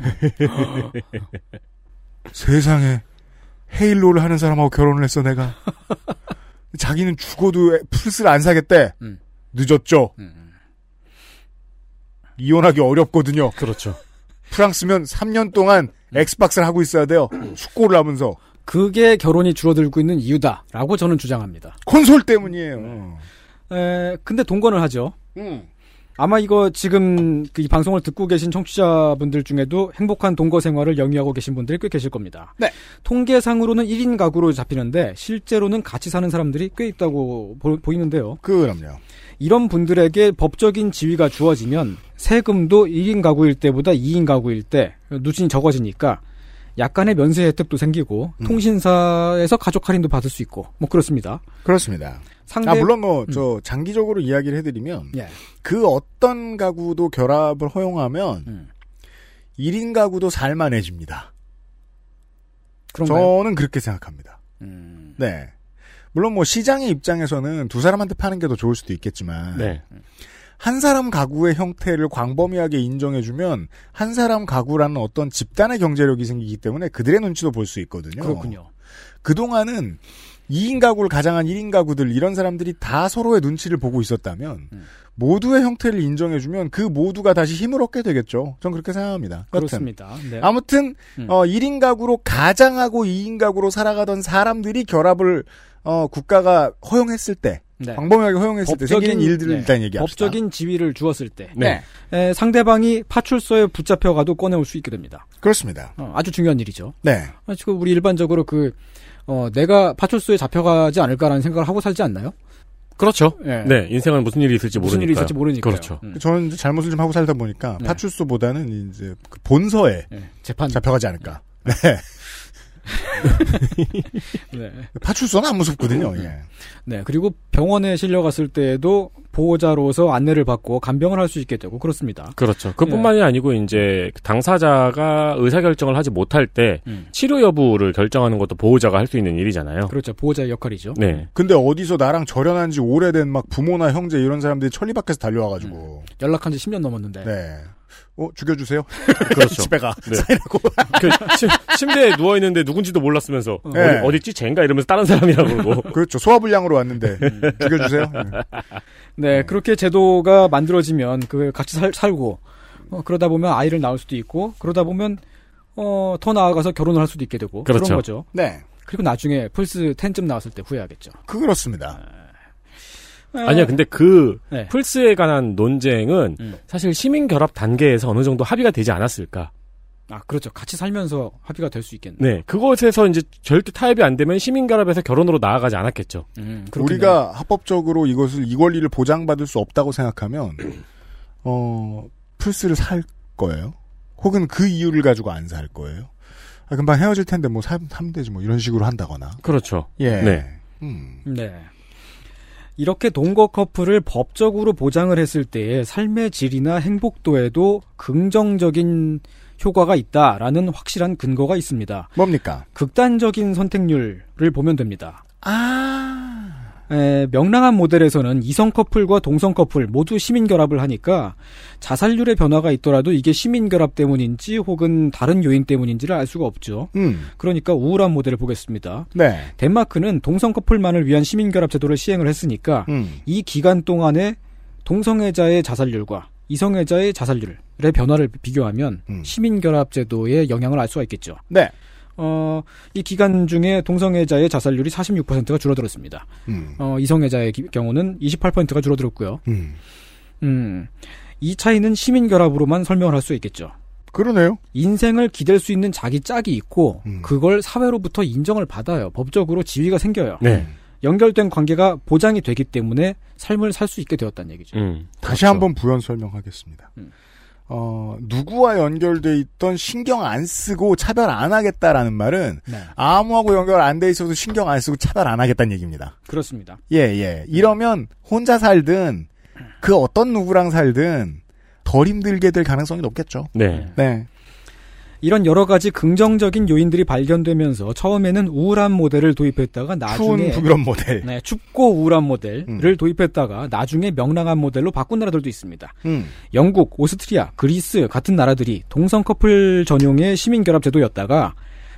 B: 세상에 헤일로를 하는 사람하고 결혼을 했어 내가. 자기는 죽어도 플스를 안 사겠대. 늦었죠. 이혼하기 어렵거든요.
C: 그렇죠.
B: 프랑스면 3년 동안 엑스박스를 하고 있어야 돼요. 숙고를 하면서.
D: 그게 결혼이 줄어들고 있는 이유다라고 저는 주장합니다.
B: 콘솔 때문이에요.
D: 에, 근데 동건을 하죠.
B: 음.
D: 아마 이거 지금 그 이 방송을 듣고 계신 청취자분들 중에도 행복한 동거 생활을 영위하고 계신 분들이 꽤 계실 겁니다.
B: 네.
D: 통계상으로는 1인 가구로 잡히는데 실제로는 같이 사는 사람들이 꽤 있다고 보, 이는데요
B: 그럼요.
D: 이런 분들에게 법적인 지위가 주어지면 세금도 1인 가구일 때보다 2인 가구일 때 누진이 적어지니까 약간의 면세 혜택도 생기고
B: 음.
D: 통신사에서 가족 할인도 받을 수 있고 뭐 그렇습니다.
B: 그렇습니다.
D: 상대
B: 아, 물론 뭐, 저, 장기적으로 이야기를 해드리면,
D: 예.
B: 그 어떤 가구도 결합을 허용하면, 1인 가구도 살만해집니다.
D: 그런가요? 음.
B: 저는 그렇게 생각합니다. 네. 물론 뭐 시장의 입장에서는 두 사람한테 파는 게 더 좋을 수도 있겠지만,
C: 네.
B: 한 사람 가구의 형태를 광범위하게 인정해주면, 한 사람 가구라는 어떤 집단의 경제력이 생기기 때문에 그들의 눈치도 볼 수 있거든요.
D: 그렇군요.
B: 그동안은 2인 가구를 가장한 1인 가구들 이런 사람들이 다 서로의 눈치를 보고 있었다면
D: 음.
B: 모두의 형태를 인정해주면 그 모두가 다시 힘을 얻게 되겠죠. 전 그렇게 생각합니다. 여튼.
D: 그렇습니다. 네.
B: 아무튼
D: 음.
B: 어, 1인 가구로 가장하고 2인 가구로 살아가던 사람들이 결합을 어, 국가가 허용했을 때
D: 네.
B: 광범위하게 허용했을 때 생기는 일들을
D: 네.
B: 일단 얘기합시다.
D: 법적인 지위를 주었을 때
B: 네.
D: 에, 상대방이 파출소에 붙잡혀가도 꺼내올 수 있게 됩니다.
B: 그렇습니다.
D: 어, 아주 중요한 일이죠.
B: 네.
D: 아, 지금 우리 일반적으로 그 어, 내가 파출소에 잡혀가지 않을까라는 생각을 하고 살지 않나요?
C: 그렇죠.
D: 예.
C: 네. 인생은 무슨 일이 있을지
D: 무슨
C: 모르니까.
D: 일이 있을지 모르니까요.
C: 그렇죠.
D: 음.
B: 저는 이제 잘못을 좀 하고 살다 보니까
D: 네.
B: 파출소보다는 이제 그 본서에
D: 재판
B: 잡혀가지 않을까. 네.
D: 네.
B: 파출소는 안 무섭거든요. 예.
D: 네, 그리고 병원에 실려갔을 때에도 보호자로서 안내를 받고 간병을 할 수 있게 되고 그렇습니다.
C: 그렇죠. 그뿐만이 아니고 이제 당사자가 의사 결정을 하지 못할 때
D: 음.
C: 치료 여부를 결정하는 것도 보호자가 할 수 있는 일이잖아요.
D: 그렇죠. 보호자의 역할이죠.
C: 네.
B: 근데 어디서 나랑 절연한 지 오래된 막 부모나 형제 이런 사람들이 천리 밖에서 달려와가지고.
D: 연락한 지 10년 넘었는데.
B: 네. 어, 죽여주세요.
C: 그렇죠.
B: 집에 가.
C: 네.
B: 사인하고.
C: 그 침, 침대에 누워 있는데 누군지도 몰랐으면서
B: 네.
C: 어디, 어딨지 쟤인가 이러면서 다른 사람이라고 그러고.
B: 그렇죠. 소화불량으로 왔는데 죽여주세요. 네.
D: 네, 그렇게 제도가 만들어지면 그 같이 살, 살고 어, 그러다 보면 아이를 낳을 수도 있고 그러다 보면 어, 더 나아가서 결혼을 할 수도 있게 되고 그런
C: 그렇죠.
D: 거죠.
B: 네.
D: 그리고 나중에 플스 10쯤 나왔을 때 후회하겠죠.
B: 그렇습니다.
C: 아니야, 근데 그
D: 네.
C: 플스에 관한 논쟁은
D: 음.
C: 사실 시민 결합 단계에서 어느 정도 합의가 되지 않았을까.
D: 아, 그렇죠. 같이 살면서 합의가 될 수 있겠네.
C: 네, 그것에서 이제 절대 타협이 안 되면 시민 결합에서 결혼으로 나아가지 않았겠죠.
D: 음,
B: 우리가 합법적으로 이것을 이 권리를 보장받을 수 없다고 생각하면 어 플스를 살 거예요. 혹은 그 이유를 가지고 안 살 거예요. 아, 금방 헤어질 텐데 뭐 사, 사면 되지 뭐 이런 식으로 한다거나.
C: 그렇죠.
B: 예.
C: 네.
B: 음.
D: 네. 이렇게 동거 커플을 법적으로 보장을 했을 때의 삶의 질이나 행복도에도 긍정적인 효과가 있다라는 확실한 근거가 있습니다.
B: 뭡니까?
D: 극단적인 선택률을 보면 됩니다.
B: 아.
D: 에, 명랑한 모델에서는 이성 커플과 동성 커플 모두 시민 결합을 하니까 자살률의 변화가 있더라도 이게 시민 결합 때문인지 혹은 다른 요인 때문인지를 알 수가 없죠.
B: 음.
D: 그러니까 우울한 모델을 보겠습니다.
B: 네.
D: 덴마크는 동성 커플만을 위한 시민 결합 제도를 시행을 했으니까
B: 음.
D: 이 기간 동안에 동성애자의 자살률과 이성애자의 자살률의 변화를 비교하면
B: 음.
D: 시민 결합 제도의 영향을 알 수가 있겠죠.
B: 네.
D: 어, 이 기간 중에 동성애자의 자살률이 46%가 줄어들었습니다.
B: 음.
D: 어, 이성애자의 기- 경우는 28%가 줄어들었고요.
B: 음.
D: 음, 이 차이는 시민 결합으로만 설명을 할 수 있겠죠.
B: 그러네요.
D: 인생을 기댈 수 있는 자기 짝이 있고
B: 음.
D: 그걸 사회로부터 인정을 받아요. 법적으로 지위가 생겨요.
C: 네.
D: 연결된 관계가 보장이 되기 때문에 삶을 살 수 있게 되었다는 얘기죠.
C: 음.
B: 다시 한번 부연 설명하겠습니다.
D: 음.
B: 어, 누구와 연결돼 있던 신경 안 쓰고 차별 안 하겠다라는 말은
D: 네.
B: 아무하고 연결 안 돼 있어도 신경 안 쓰고 차별 안 하겠다는 얘기입니다.
D: 그렇습니다.
B: 예, 예. 이러면 혼자 살든 그 어떤 누구랑 살든 덜 힘들게 될 가능성이 높겠죠.
C: 네.
B: 네.
D: 이런 여러 가지 긍정적인 요인들이 발견되면서 처음에는 우울한 모델을 도입했다가 나중에
B: 추운 북유럽 모델.
D: 네, 춥고 우울한 모델을
B: 음.
D: 도입했다가 나중에 명랑한 모델로 바꾼 나라들도 있습니다.
B: 음.
D: 영국, 오스트리아, 그리스 같은 나라들이 동성 커플 전용의 시민 결합 제도였다가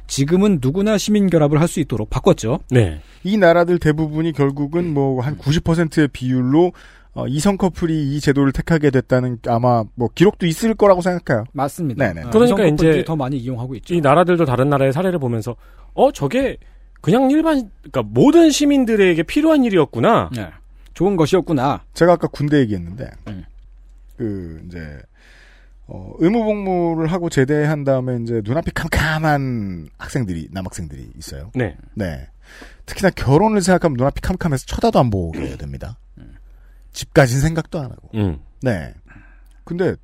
D: 지금은 누구나 시민 결합을 할 수 있도록 바꿨죠.
C: 네.
B: 이 나라들 대부분이 결국은 뭐 한 90%의 비율로 어, 이성 커플이 이 제도를 택하게 됐다는 아마 뭐 기록도 있을 거라고 생각해요.
D: 맞습니다.
B: 네네.
D: 어,
C: 그러니까 이제
D: 더 많이 이용하고 있죠.
C: 이 나라들도 다른 나라의 사례를 보면서 어 저게 그냥 일반 그러니까 모든 시민들에게 필요한 일이었구나.
D: 네. 좋은 것이었구나.
B: 제가 아까 군대 얘기했는데
D: 음.
B: 그 이제 어, 의무복무를 하고 제대한 다음에 이제 눈앞이 캄캄한 학생들이 남학생들이 있어요.
C: 네.
B: 네. 특히나 결혼을 생각하면 눈앞이 캄캄해서 쳐다도 안 보게 됩니다. 집까진 생각도 안 하고.
C: 음.
B: 네. 근데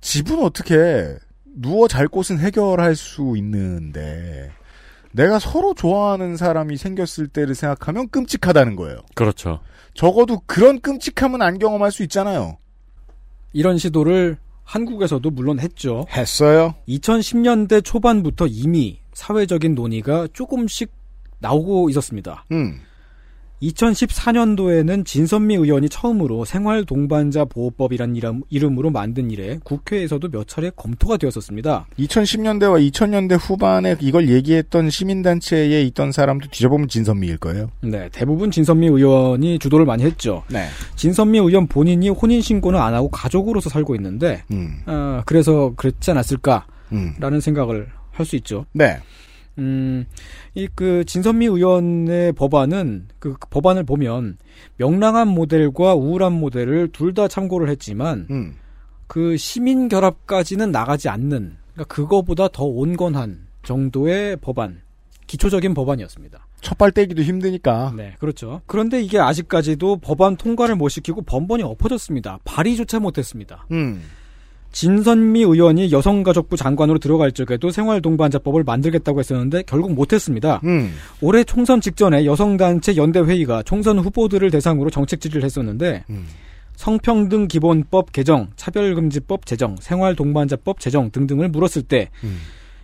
B: 집은 어떻게 누워 잘 곳은 해결할 수 있는데 내가 서로 좋아하는 사람이 생겼을 때를 생각하면 끔찍하다는 거예요.
C: 그렇죠.
B: 적어도 그런 끔찍함은 안 경험할 수 있잖아요.
D: 이런 시도를 한국에서도 물론 했죠.
B: 했어요.
D: 2010년대 초반부터 이미 사회적인 논의가 조금씩 나오고 있었습니다.
B: 음.
D: 2014년도에는 진선미 의원이 처음으로 생활 동반자 보호법이란 이름, 이름으로 만든 일에 국회에서도 몇 차례 검토가 되었었습니다.
B: 2010년대와 2000년대 후반에 이걸 얘기했던 시민단체에 있던 사람도 뒤져보면 진선미일 거예요.
D: 네, 대부분 진선미 의원이 주도를 많이 했죠.
B: 네.
D: 진선미 의원 본인이 혼인 신고는 안 하고 가족으로서 살고 있는데,
B: 음.
D: 어, 그래서 그랬지 않았을까라는
B: 음.
D: 생각을 할 수 있죠.
B: 네.
D: 음, 이 그 진선미 의원의 법안은 그 법안을 보면 명랑한 모델과 우울한 모델을 둘 다 참고를 했지만
B: 음.
D: 그 시민 결합까지는 나가지 않는 그러니까 그거보다 더 온건한 정도의 법안, 기초적인 법안이었습니다.
B: 첫발 떼기도 힘드니까.
D: 네, 그렇죠. 그런데 이게 아직까지도 법안 통과를 못 시키고 번번이 엎어졌습니다. 발의조차 못했습니다.
B: 음.
D: 진선미 의원이 여성가족부 장관으로 들어갈 적에도 생활동반자법을 만들겠다고 했었는데 결국 못했습니다.
B: 음.
D: 올해 총선 직전에 여성단체 연대회의가 총선 후보들을 대상으로 정책 질의를 했었는데
B: 음.
D: 성평등 기본법 개정, 차별금지법 제정, 생활동반자법 제정 등등을 물었을 때
B: 음.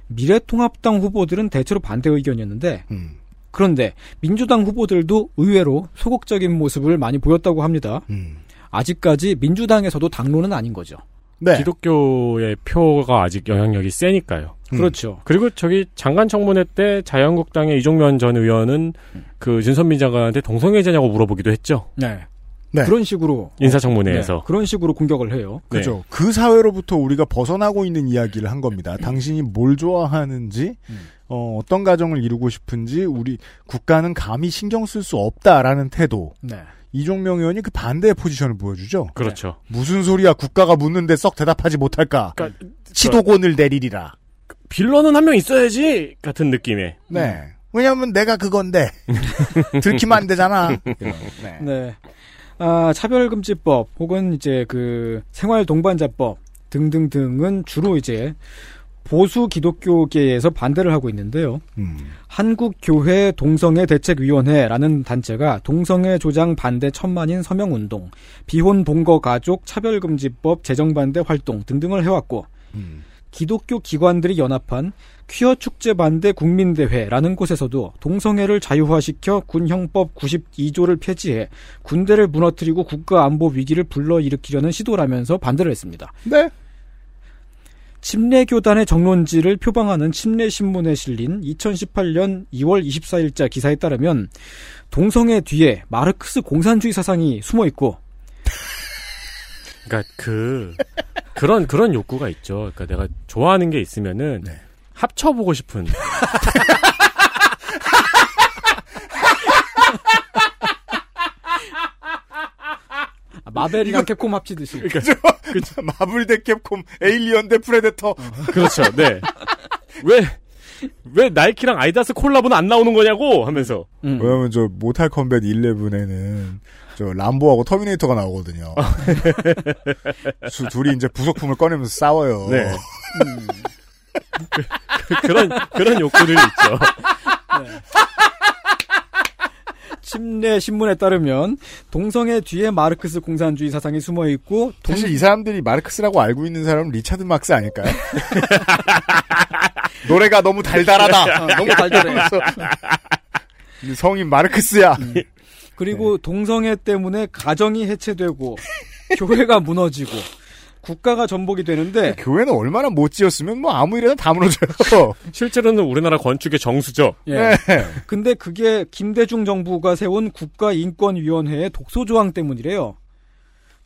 D: 미래통합당 후보들은 대체로 반대 의견이었는데
B: 음.
D: 그런데 민주당 후보들도 의외로 소극적인 모습을 많이 보였다고 합니다.
B: 음.
D: 아직까지 민주당에서도 당론은 아닌 거죠.
B: 네.
C: 기독교의 표가 아직 영향력이 세니까요.
B: 음.
D: 그렇죠.
C: 그리고 저기 장관 청문회 때 자유한국당의 이종면 전 의원은 그 진선미 장관한테 동성애자냐고 물어보기도 했죠.
D: 네.
B: 네.
D: 그런 식으로
C: 인사청문회에서.
D: 네, 그런 식으로 공격을 해요.
C: 네.
B: 그죠. 그 사회로부터 우리가 벗어나고 있는 이야기를 한 겁니다. 당신이 뭘 좋아하는지,
D: 음.
B: 어, 어떤 가정을 이루고 싶은지, 우리 국가는 감히 신경 쓸 수 없다라는 태도.
D: 네.
B: 이종명 의원이 그 반대의 포지션을 보여주죠.
C: 그렇죠.
B: 무슨 소리야 국가가 묻는데 썩 대답하지 못할까.
C: 그러니까
B: 치도권을 내리리라.
C: 빌런은 한 명 있어야지 같은 느낌의.
B: 네. 왜냐면 내가 그건데. 들키면 안 되잖아. 네.
D: 네. 아, 차별금지법 혹은 이제 그 생활동반자법 등등등은 주로 이제 보수 기독교계에서 반대를 하고 있는데요.
B: 음.
D: 한국교회 동성애 대책위원회라는 단체가 동성애 조장 반대 천만인 서명운동, 비혼 동거 가족 차별금지법 제정 반대 활동 등등을 해왔고
B: 음.
D: 기독교 기관들이 연합한 퀴어 축제 반대 국민대회라는 곳에서도 동성애를 자유화시켜 군형법 92조를 폐지해 군대를 무너뜨리고 국가 안보 위기를 불러일으키려는 시도라면서 반대를 했습니다.
B: 네.
D: 침례교단의 정론지를 표방하는 침례신문에 실린 2018년 2월 24일자 기사에 따르면 동성애 뒤에 마르크스 공산주의 사상이 숨어 있고
C: 그러니까 그 그런 그런 욕구가 있죠. 그러니까 내가 좋아하는 게 있으면은
B: 네.
C: 합쳐보고 싶은.
D: 아, 마블이랑 캡콤 합치듯이
B: 그죠? 그죠? 마블 대 캡콤, 에일리언 대 프레데터.
C: 그렇죠. 네. 왜, 왜 나이키랑 아디다스 콜라보는 안 나오는 거냐고 하면서.
D: 음.
B: 왜냐면 저 Mortal Kombat 11에는 저 람보하고 터미네이터가 나오거든요. 수- 둘이 이제 부속품을 꺼내면서 싸워요.
C: 네. 그, 런 그런 욕구들이 있죠.
D: 침례 신문에 따르면 동성애 뒤에 마르크스 공산주의 사상이 숨어 있고 동...
B: 사실 이 사람들이 마르크스라고 알고 있는 사람은 리차드 막스 아닐까요? 노래가 너무 달달하다.
D: 어, 너무 달달해.
B: 성인 마르크스야.
D: 그리고 동성애 때문에 가정이 해체되고 교회가 무너지고 국가가 전복이 되는데
B: 교회는 얼마나 못 지었으면 뭐 아무 일에나 다 무너져요.
C: 실제로는 우리나라 건축의 정수죠.
D: 예.
B: 네.
D: 근데 그게 김대중 정부가 세운 국가인권위원회의 독소 조항 때문이래요.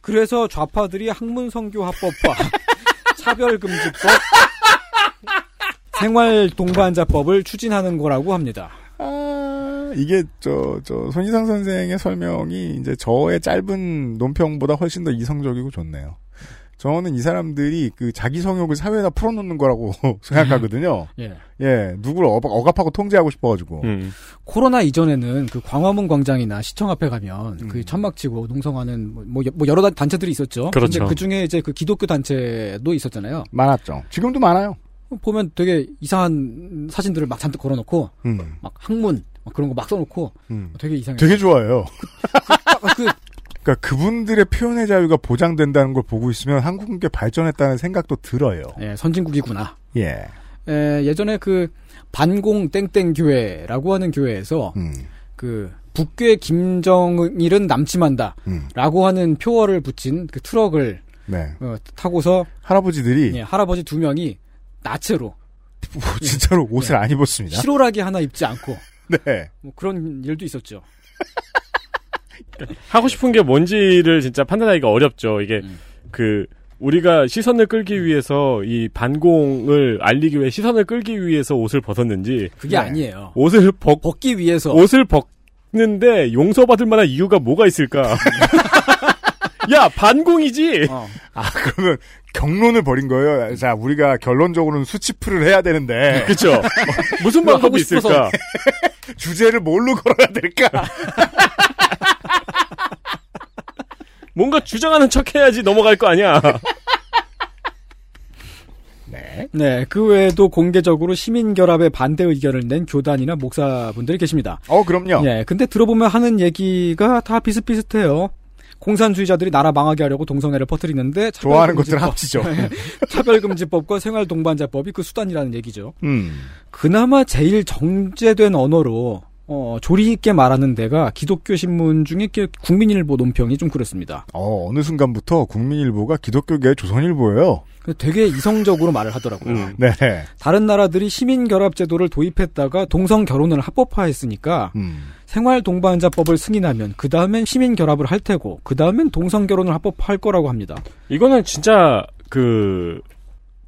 D: 그래서 좌파들이 학문성교합법과 차별금지법, 생활동반자법을 추진하는 거라고 합니다.
B: 아, 이게 저, 저, 손희상 선생의 설명이 이제 저의 짧은 논평보다 훨씬 더 이성적이고 좋네요. 저는 이 사람들이 그 자기 성욕을 사회에다 풀어놓는 거라고 생각하거든요.
D: 예.
B: 예, 누구를 어, 억압 하고 통제하고 싶어가지고.
C: 음.
D: 코로나 이전에는 그 광화문 광장이나 시청 앞에 가면 그 천막 치고 농성하는 뭐, 뭐 여- 뭐 여러 단- 단체들이 있었죠.
C: 그렇죠.
D: 근데 그 중에 이제 그 기독교 단체도 있었잖아요.
B: 많았죠. 지금도 많아요.
D: 보면 되게 이상한 사진들을 막 잔뜩 걸어놓고
B: 음,
D: 막 학문 막 그런 거 막 써놓고
B: 음.
D: 되게 이상해.
B: 되게 좋아해요.
D: 그
B: 그 러니까 그분들의 표현의 자유가 보장된다는 걸 보고 있으면 한국은 꽤 발전했다는 생각도 들어요.
D: 예, 선진국이구나.
B: 예.
D: 에, 예전에 그 반공 땡땡 교회라고 하는 교회에서
B: 음,
D: 그 북괴 김정일은 남침한다라고
B: 음.
D: 하는 표어를 붙인 그 트럭을
B: 네.
D: 어, 타고서
B: 할아버지들이
D: 예, 할아버지 두 명이 나체로
B: 뭐 진짜로 옷을 안 입었습니다.
D: 실오라기 하나 입지 않고
B: 네.
D: 뭐 그런 일도 있었죠.
C: 하고 싶은 게 뭔지를 진짜 판단하기가 어렵죠. 이게
D: 음.
C: 그 우리가 시선을 끌기 위해서 이 반공을 알리기 위해 시선을 끌기 위해서 옷을 벗었는지
D: 그게
B: 네.
D: 아니에요.
C: 옷을 벗
D: 벗기 위해서
C: 옷을 벗는데 용서받을 만한 이유가 뭐가 있을까? 야 반공이지.
D: 어,
B: 아, 그러면 경론을 벌인 거예요. 자, 우리가 결론적으로는 수치풀을 해야 되는데
C: 그렇죠. 무슨
D: 하고
C: 방법이. 있을까?
B: 주제를 뭘로 걸어야 될까?
C: 뭔가 주장하는 척 해야지 넘어갈 거 아니야.
B: 네.
D: 네, 그 외에도 공개적으로 시민 결합에 반대 의견을 낸 교단이나 목사분들이 계십니다.
B: 어, 그럼요.
D: 예, 근데 들어보면 하는 얘기가 다 비슷비슷해요. 공산주의자들이 나라 망하게 하려고 동성애를 퍼뜨리는데
B: 좋아하는 것들 합치죠.
D: 차별금지법과 생활동반자법이 그 수단이라는 얘기죠.
B: 음.
D: 그나마 제일 정제된 언어로 어, 조리 있게 말하는 데가 기독교 신문 중에 그 국민일보 논평이 좀 그렇습니다.
B: 어, 어느 순간부터 국민일보가 기독교계 조선일보예요.
D: 되게 이성적으로 말을 하더라고요.
C: 음.
B: 네.
D: 다른 나라들이 시민 결합 제도를 도입했다가 동성 결혼을 합법화했으니까
B: 음.
D: 생활 동반자법을 승인하면 그 다음엔 시민 결합을 할 테고 그 다음엔 동성 결혼을 합법화할 거라고 합니다.
C: 이거는 진짜 그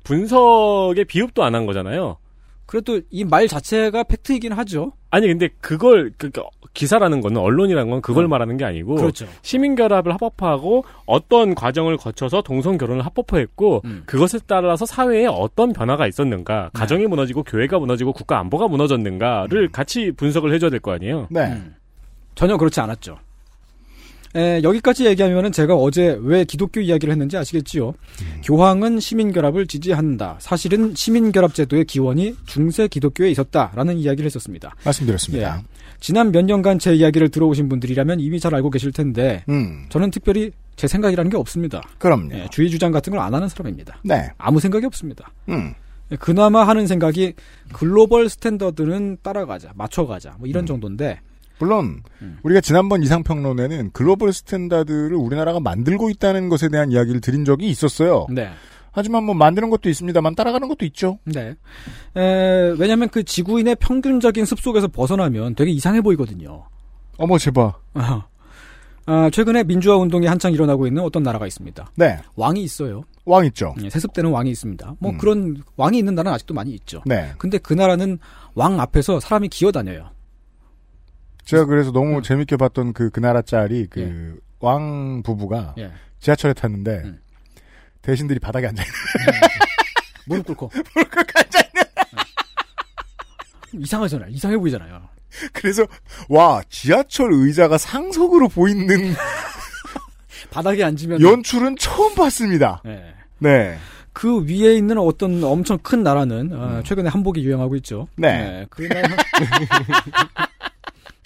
C: 분석의 비읍도 안 한 거잖아요.
D: 그래도 이 말 자체가 팩트이긴 하죠.
C: 아니 근데 그걸 그 기사라는 거는 언론이라는 건 그걸
D: 어.
C: 말하는 게 아니고
D: 그렇죠.
C: 시민 결합을 합법화하고 어떤 과정을 거쳐서 동성 결혼을 합법화했고
D: 음.
C: 그것에 따라서 사회에 어떤 변화가 있었는가 가정이 무너지고 교회가 무너지고 국가 안보가 무너졌는가를 같이 분석을 해줘야 될 거 아니에요.
B: 네.
D: 음. 전혀 그렇지 않았죠. 에, 여기까지 얘기하면은 제가 어제 왜 기독교 이야기를 했는지 아시겠지요? 교황은 시민결합을 지지한다. 사실은 시민결합제도의 기원이 중세 기독교에 있었다라는 이야기를 했었습니다.
B: 말씀드렸습니다.
D: 예. 지난 몇 년간 제 이야기를 들어오신 분들이라면 이미 잘 알고 계실 텐데
B: 음.
D: 저는 특별히 제 생각이라는 게 없습니다.
B: 그럼요.
D: 예, 주의 주장 같은 걸 안 하는 사람입니다.
B: 네.
D: 아무 생각이 없습니다.
B: 음.
D: 예, 그나마 하는 생각이 글로벌 스탠더드는 따라가자, 맞춰가자, 뭐 이런 정도인데
B: 물론
D: 음.
B: 우리가 지난번 이상평론에는 글로벌 스탠다드를 우리나라가 만들고 있다는 것에 대한 이야기를 드린 적이 있었어요.
D: 네.
B: 하지만 뭐 만드는 것도 있습니다만 따라가는 것도 있죠.
D: 네. 에, 왜냐면 그 지구인의 평균적인 습속에서 벗어나면 되게 이상해 보이거든요.
B: 어머 제발.
D: 아, 최근에 민주화 운동이 한창 일어나고 있는 어떤 나라가 있습니다.
B: 네.
D: 왕이 있어요.
B: 왕 있죠.
D: 예, 세습되는 왕이 있습니다. 뭐
B: 음.
D: 그런 왕이 있는 나라는 아직도 많이 있죠.
B: 네.
D: 근데 그 나라는 왕 앞에서 사람이 기어다녀요.
B: 제가 그래서 너무 재밌게 봤던 그, 그 나라 짤이 그, 왕 부부가
D: 예.
B: 지하철에 탔는데, 대신들이 바닥에 앉아있는.
D: 무릎 꿇고.
B: 무릎 꿇고 앉아있는.
D: 이상하잖아요. 이상해 보이잖아요.
B: 그래서, 와, 지하철 의자가 상석으로 보이는
D: 바닥에 앉으면
B: 연출은 처음 봤습니다.
D: 네.
B: 네.
D: 그 위에 있는 어떤 엄청 큰 나라는 어, 최근에 한복이 유행하고 있죠.
B: 음. 네.
D: 그 나라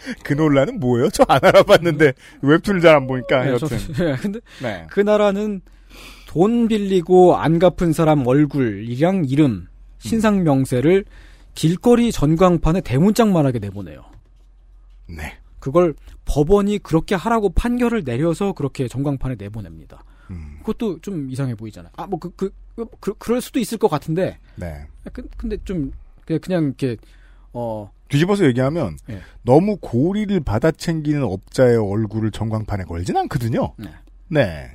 B: 그 논란은 뭐예요? 저 안 알아봤는데, 웹툰을 잘 안 보니까,
D: 네,
B: 여튼.
D: 예, 근데
B: 네.
D: 그 나라는 돈 빌리고 안 갚은 사람 얼굴이랑 이름, 신상 명세를 길거리 전광판에 대문짝만하게 내보내요.
B: 네.
D: 그걸 법원이 그렇게 하라고 판결을 내려서 그렇게 전광판에 내보냅니다.
B: 음.
D: 그것도 좀 이상해 보이잖아요. 아, 뭐, 그, 그, 그, 그 그럴 수도 있을 것 같은데,
B: 네.
D: 그, 근데 좀, 그냥, 그냥 이렇게, 어,
B: 뒤집어서 얘기하면,
D: 예.
B: 너무 고리를 받아 챙기는 업자의 얼굴을 전광판에 걸진 않거든요.
D: 네.
B: 네.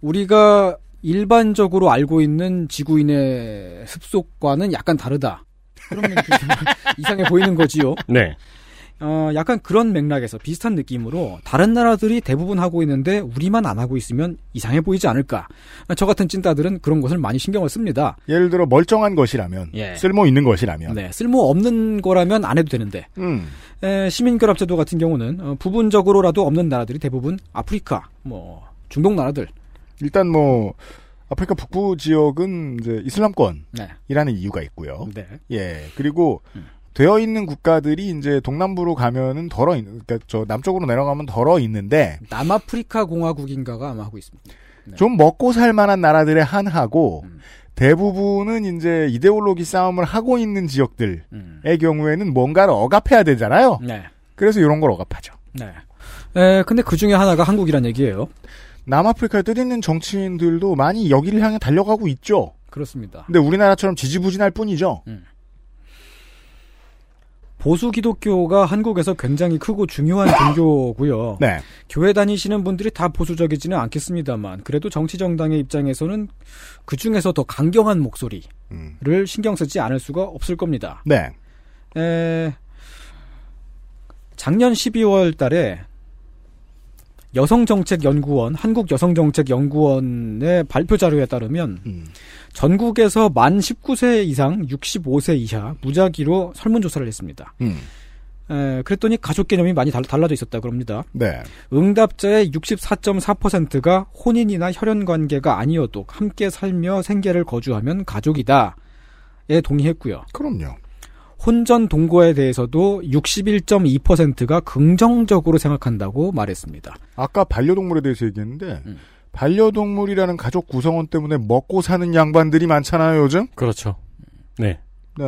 D: 우리가 일반적으로 알고 있는 지구인의 습속과는 약간 다르다. 그러면 좀 이상해 보이는 거지요.
C: 네.
D: 어, 약간 그런 맥락에서 비슷한 느낌으로 다른 나라들이 대부분 하고 있는데 우리만 안 하고 있으면 이상해 보이지 않을까. 저 같은 찐따들은 그런 것을 많이 신경을 씁니다.
B: 예를 들어 멀쩡한 것이라면,
D: 예.
B: 쓸모 있는 것이라면,
D: 네, 쓸모 없는 거라면 안 해도 되는데
B: 음.
D: 에, 시민결합제도 같은 경우는 어, 부분적으로라도 없는 나라들이 대부분 아프리카, 뭐 중동 나라들.
B: 일단 뭐 아프리카 북부 지역은 이제 이슬람권이라는
D: 네.
B: 이유가 있고요.
D: 네.
B: 예. 그리고 되어 있는 국가들이 이제 동남부로 가면은 덜어 있는 그러니까 저 남쪽으로 내려가면 덜어 있는데
D: 남아프리카 공화국인가가 아마 하고 있습니다.
B: 좀 먹고 살 만한 나라들에 한하고 대부분은 이제 이데올로기 싸움을 하고 있는 지역들의 경우에는 뭔가를 억압해야 되잖아요.
D: 네.
B: 그래서 이런 걸 억압하죠.
D: 네. 에, 근데 그 중에 하나가 한국이란 얘기예요.
B: 남아프리카에 뜻있는 정치인들도 많이 여기를 향해 달려가고 있죠.
D: 그렇습니다.
B: 근데 우리나라처럼 지지부진할 뿐이죠.
D: 보수 기독교가 한국에서 굉장히 크고 중요한 종교고요.
B: 네.
D: 교회 다니시는 분들이 다 보수적이지는 않겠습니다만 그래도 정치 정당의 입장에서는 그 중에서 더 강경한 목소리를 신경 쓰지 않을 수가 없을 겁니다.
B: 네.
D: 에, 작년 12월 달에 여성정책연구원, 한국여성정책연구원의 발표 자료에 따르면 전국에서 만 19세 이상 65세 이하 무작위로 설문조사를 했습니다.
B: 음.
D: 에, 그랬더니 가족 개념이 많이 달, 달라져 있었다 그럽니다.
B: 네.
D: 응답자의 64.4%가 혼인이나 혈연 관계가 아니어도 함께 살며 생계를 거주하면 가족이다에 동의했고요.
B: 그럼요.
D: 혼전 동거에 대해서도 61.2%가 긍정적으로 생각한다고 말했습니다.
B: 아까 반려동물에 대해서 얘기했는데
D: 음.
B: 반려동물이라는 가족 구성원 때문에 먹고 사는 양반들이 많잖아요 요즘.
C: 그렇죠. 네.
B: 네.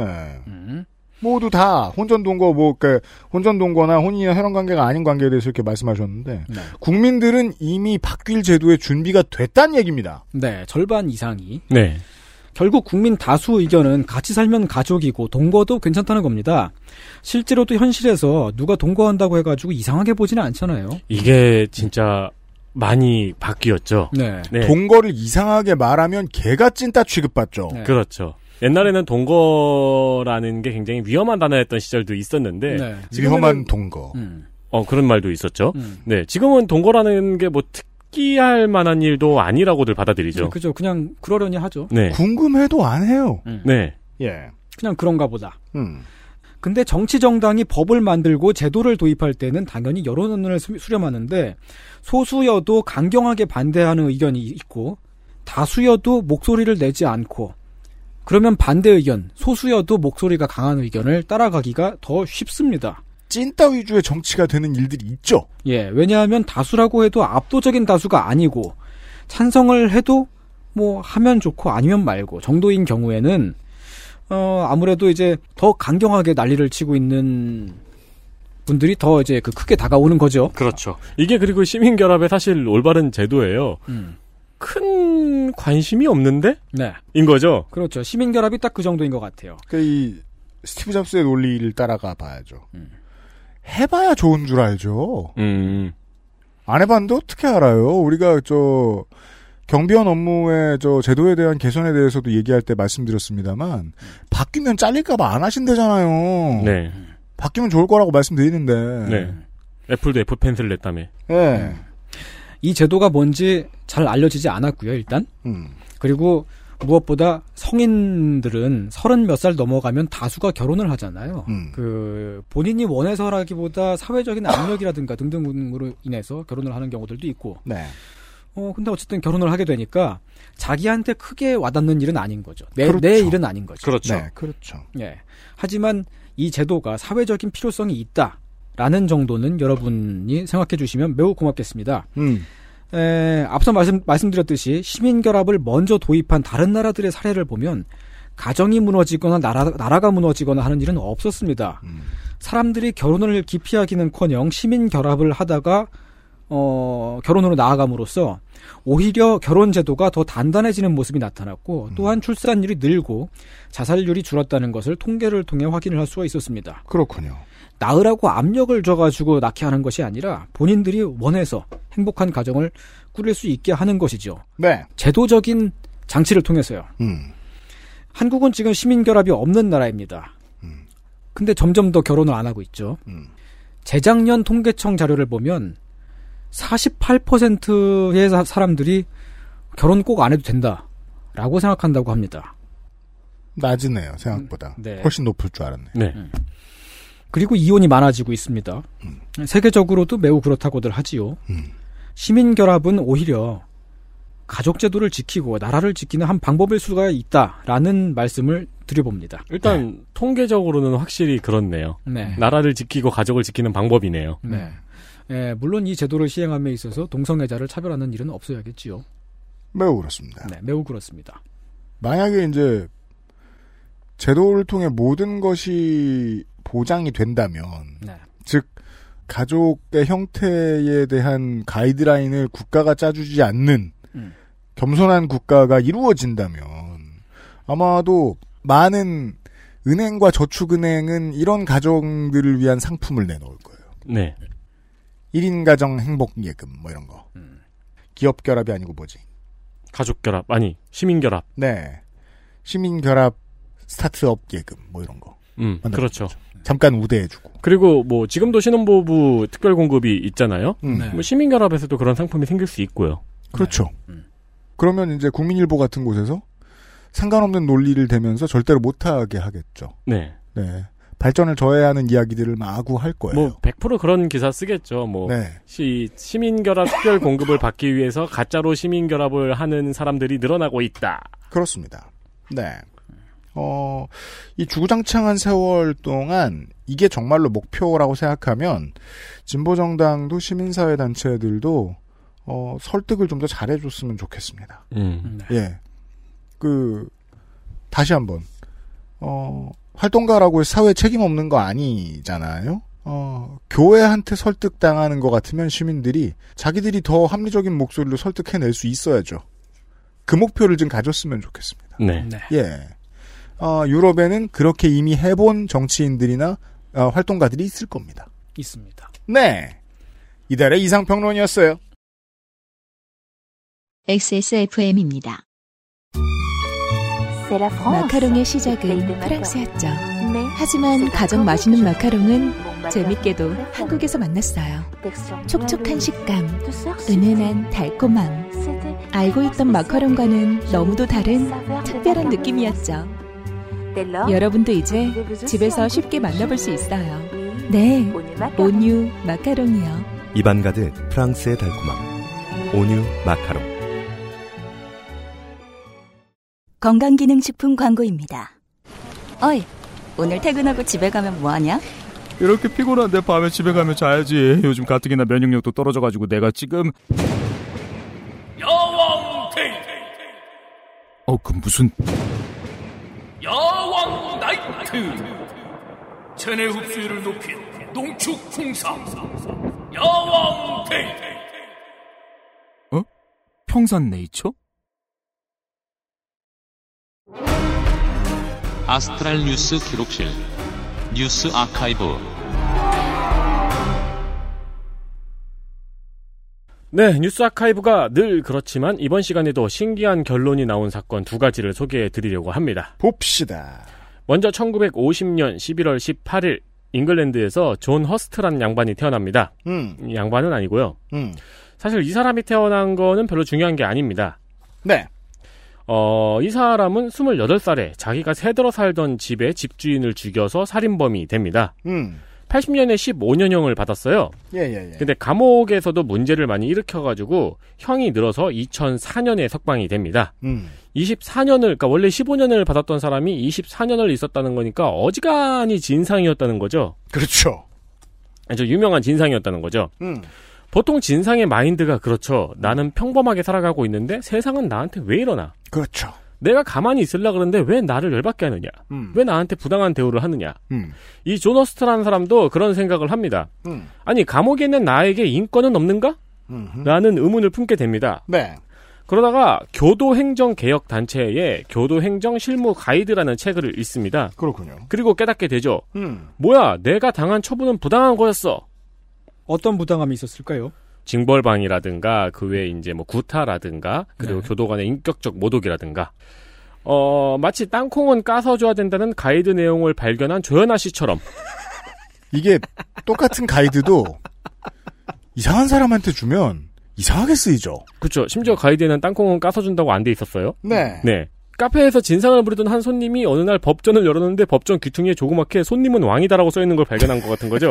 D: 음.
B: 모두 다 혼전 동거 뭐그 혼전 동거나 혼인이나 혈연 관계가 아닌 관계에 대해서 이렇게 말씀하셨는데
D: 네.
B: 국민들은 이미 바뀔 제도의 준비가 됐다는 얘기입니다.
D: 네, 절반 이상이.
C: 네.
D: 결국 국민 다수 의견은 같이 살면 가족이고 동거도 괜찮다는 겁니다. 실제로도 현실에서 누가 동거한다고 해가지고 이상하게 보지는 않잖아요.
C: 이게 진짜 많이 바뀌었죠.
D: 네.
B: 동거를 이상하게 말하면 개가 찐따 취급받죠.
D: 네.
C: 그렇죠. 옛날에는 동거라는 게 굉장히 위험한 단어였던 시절도 있었는데
B: 네.
C: 지금은-
B: 위험한 동거.
D: 음.
C: 어 그런 말도 있었죠. 네, 지금은 동거라는 게 뭐 특 기할 만한 일도 아니라고들 받아들이죠.
D: 그죠. 그냥 그러려니 하죠.
C: 네.
B: 궁금해도 안 해요.
C: 네.
B: 예.
D: 그냥 그런가 보다.
B: 음.
D: 근데 정치 정당이 법을 만들고 제도를 도입할 때는 당연히 여론을 수- 수렴하는데 소수여도 강경하게 반대하는 의견이 있고 다수여도 목소리를 내지 않고 그러면 반대 의견, 소수여도 목소리가 강한 의견을 따라가기가 더 쉽습니다.
B: 찐따 위주의 정치가 되는 일들이 있죠.
D: 예, 왜냐하면 다수라고 해도 압도적인 다수가 아니고 찬성을 해도 뭐 하면 좋고 아니면 말고 정도인 경우에는 어 아무래도 이제 더 강경하게 난리를 치고 있는 분들이 더 이제 그 크게 다가오는 거죠.
C: 그렇죠. 이게 그리고 시민 결합의 사실 올바른 제도예요.
D: 음.
C: 큰 관심이 없는데?
D: 네.
C: 인 거죠.
D: 그렇죠. 시민 결합이 딱 그 정도인 것 같아요.
B: 그 이 스티브 잡스의 논리를 따라가 봐야죠. 해봐야 좋은 줄 알죠.
C: 음.
B: 안 해봤는데 어떻게 알아요? 우리가 저 경비원 업무의 저 제도에 대한 개선에 대해서도 얘기할 때 말씀드렸습니다만 바뀌면 잘릴까봐 안 하신대잖아요.
C: 네.
B: 바뀌면 좋을 거라고 말씀드리는데.
C: 네. 애플도 애플 펜슬 냈다며.
B: 네.
D: 이 제도가 뭔지 잘 알려지지 않았고요, 일단.
B: 음.
D: 그리고 무엇보다 성인들은 서른 몇 살 넘어가면 다수가 결혼을 하잖아요.
B: 음.
D: 그 본인이 원해서라기보다 사회적인 압력이라든가 등등으로 인해서 결혼을 하는 경우들도 있고.
B: 네.
D: 어 근데 어쨌든 결혼을 하게 되니까 자기한테 크게 와닿는 일은 아닌 거죠. 내,
B: 그렇죠.
D: 내 일은 아닌 거죠.
C: 그렇죠.
B: 네, 그렇죠.
D: 예. 하지만 이 제도가 사회적인 필요성이 있다라는 정도는 여러분이 생각해 주시면 매우 고맙겠습니다.
B: 음.
D: 에, 앞서 말씀, 말씀드렸듯이 시민결합을 먼저 도입한 다른 나라들의 사례를 보면 가정이 무너지거나 나라, 나라가 무너지거나 하는 일은 없었습니다.
B: 음.
D: 사람들이 결혼을 기피하기는커녕 시민결합을 하다가 어, 결혼으로 나아감으로써 오히려 결혼 제도가 더 단단해지는 모습이 나타났고 또한 출산율이 늘고 자살률이 줄었다는 것을 통계를 통해 확인을 할 수가 있었습니다.
B: 그렇군요.
D: 낳으라고 압력을 줘가지고 낳게 하는 것이 아니라 본인들이 원해서 행복한 가정을 꾸릴 수 있게 하는 것이죠.
B: 네.
D: 제도적인 장치를 통해서요.
B: 음.
D: 한국은 지금 시민결합이 없는 나라입니다. 근데 점점 더 결혼을 안 하고 있죠.
B: 음.
D: 재작년 통계청 자료를 보면 48%의 사- 사람들이 결혼 꼭 안 해도 된다라고 생각한다고 합니다.
B: 낮으네요, 생각보다.
D: 네.
B: 훨씬 높을 줄 알았네.
C: 네.
D: 그리고 이혼이 많아지고 있습니다. 세계적으로도 매우 그렇다고들 하지요. 시민결합은 오히려 가족제도를 지키고 나라를 지키는 한 방법일 수가 있다라는 말씀을 드려봅니다.
C: 일단 통계적으로는 확실히 그렇네요.
D: 네.
C: 나라를 지키고 가족을 지키는 방법이네요.
D: 네. 예, 물론 이 제도를 시행함에 있어서 동성애자를 차별하는 일은 없어야겠지요.
B: 매우 그렇습니다.
D: 네, 매우 그렇습니다.
B: 만약에 이제 제도를 통해 모든 것이 보장이 된다면,
D: 네.
B: 즉 가족의 형태에 대한 가이드라인을 국가가 짜주지 않는
D: 음.
B: 겸손한 국가가 이루어진다면 아마도 많은 은행과 저축은행은 이런 가정들을 위한 상품을 내놓을 거예요.
C: 네.
B: 1인 가정 행복 예금 뭐 이런 거. 기업 결합이 아니고 뭐지?
C: 가족 결합 아니 시민 결합.
B: 네. 시민 결합 스타트업 예금 뭐 이런 거.
C: 음, 그렇죠.
B: 잠깐 우대해주고.
C: 그리고 뭐 지금도 신혼부부 특별 공급이 있잖아요.
B: 음.
D: 네.
C: 뭐 시민 결합에서도 그런 상품이 생길 수 있고요.
B: 그렇죠. 그러면 이제 국민일보 같은 곳에서 상관없는 논리를 대면서 절대로 못하게 하겠죠.
C: 네.
B: 네. 발전을 저해야 하는 이야기들을 마구 할 거예요.
C: 뭐 100% 그런 기사 쓰겠죠. 뭐
B: 네.
C: 시, 시민 결합 특별 공급을 받기 위해서 가짜로 시민 결합을 하는 사람들이 늘어나고 있다.
B: 그렇습니다. 네. 어, 이 주구장창한 세월 동안 이게 정말로 목표라고 생각하면 진보정당도 시민사회 단체들도 어, 설득을 좀 더 잘해줬으면 좋겠습니다.
C: 음.
D: 네.
B: 예. 그, 다시 한 번, 어, 활동가라고 해서 사회 책임 없는 거 아니잖아요? 어, 교회한테 설득당하는 것 같으면 시민들이 자기들이 더 합리적인 목소리로 설득해낼 수 있어야죠. 그 목표를 좀 가졌으면 좋겠습니다.
C: 네.
D: 네.
B: 예. 어, 유럽에는 그렇게 이미 해본 정치인들이나 어, 활동가들이 있을 겁니다.
D: 있습니다.
B: 네. 이달의 이상평론이었어요.
K: XSFM입니다.
A: 마카롱의 시작은 프랑스였죠. 하지만 가장 맛있는 마카롱은 재밌게도 한국에서 만났어요. 촉촉한 식감, 은은한 달콤함. 알고 있던 마카롱과는 너무도 다른 특별한 느낌이었죠. 여러분도 이제 집에서 쉽게 만나볼 수 있어요. 네, 온유 마카롱이요.
L: 입안 가득 프랑스의 달콤함. 온유 마카롱.
K: 건강기능식품 광고입니다. 어이, 오늘 퇴근하고 집에 가면 뭐하냐?
M: 이렇게 피곤한데 밤에 집에 가면 자야지. 요즘 가뜩이나 면역력도 떨어져가지고 내가 지금
G: 야왕 데이
M: 어 그 무슨
G: 야 왕 나이트 체내 흡수율을 높인 농축 홍삼 야왕 데이
M: 어? 평산 네이처?
H: astral 뉴스 기록실 뉴스 아카이브
C: 네, 뉴스 아카이브가 늘 그렇지만 이번 시간에도 신기한 결론이 나온 사건 두 가지를 소개해 드리려고 합니다.
B: 봅시다.
C: 먼저 1950년 11월 18일 잉글랜드에서 존 허스트라는 양반이 태어납니다.
B: 음.
C: 이 양반은 아니고요.
B: 음.
C: 사실 이 사람이 태어난 거는 별로 중요한 게 아닙니다.
B: 네.
C: 어, 이 사람은 28살에 자기가 세들어 살던 집의 집주인을 죽여서 살인범이 됩니다.
B: 음.
C: 80년에 15년형을 받았어요.
B: 예, 예, 예.
C: 근데 감옥에서도 문제를 많이 일으켜가지고 형이 늘어서 2004년에 석방이 됩니다.
B: 음.
C: 24년을, 그러니까 원래 15년을 받았던 사람이 24년을 있었다는 거니까 어지간히 진상이었다는 거죠.
B: 그렇죠.
C: 아주 유명한 진상이었다는 거죠.
B: 음.
C: 보통 진상의 마인드가 그렇죠. 나는 평범하게 살아가고 있는데 세상은 나한테 왜 이러나?
B: 그렇죠.
C: 내가 가만히 있으려 그러는데 왜 나를 열받게 하느냐?
B: 음.
C: 왜 나한테 부당한 대우를 하느냐?
B: 음.
C: 이 조너스트라는 사람도 그런 생각을 합니다.
B: 음.
C: 아니 감옥에 있는 나에게 인권은 없는가?
B: 음흠.
C: 라는 의문을 품게 됩니다.
B: 네.
C: 그러다가 교도행정개혁단체의 교도행정 실무 가이드라는 책을 읽습니다.
B: 그렇군요.
C: 그리고 깨닫게 되죠.
B: 음.
C: 뭐야, 내가 당한 처분은 부당한 거였어.
D: 어떤 부당함이 있었을까요?
C: 징벌방이라든가 그 외에 이제 뭐 구타라든가 그리고
D: 네.
C: 교도 간의 인격적 모독이라든가 어 마치 땅콩은 까서 줘야 된다는 가이드 내용을 발견한 조연아 씨처럼
B: 이게 똑같은 가이드도 이상한 사람한테 주면 이상하게 쓰이죠.
C: 그렇죠. 심지어 가이드에는 땅콩은 까서 준다고 안 돼 있었어요.
B: 네.
C: 네. 카페에서 진상을 부리던 한 손님이 어느 날 법전을 열었는데 법전 귀퉁이에 조그맣게 손님은 왕이다라고 써 있는 걸 발견한 것 같은 거죠.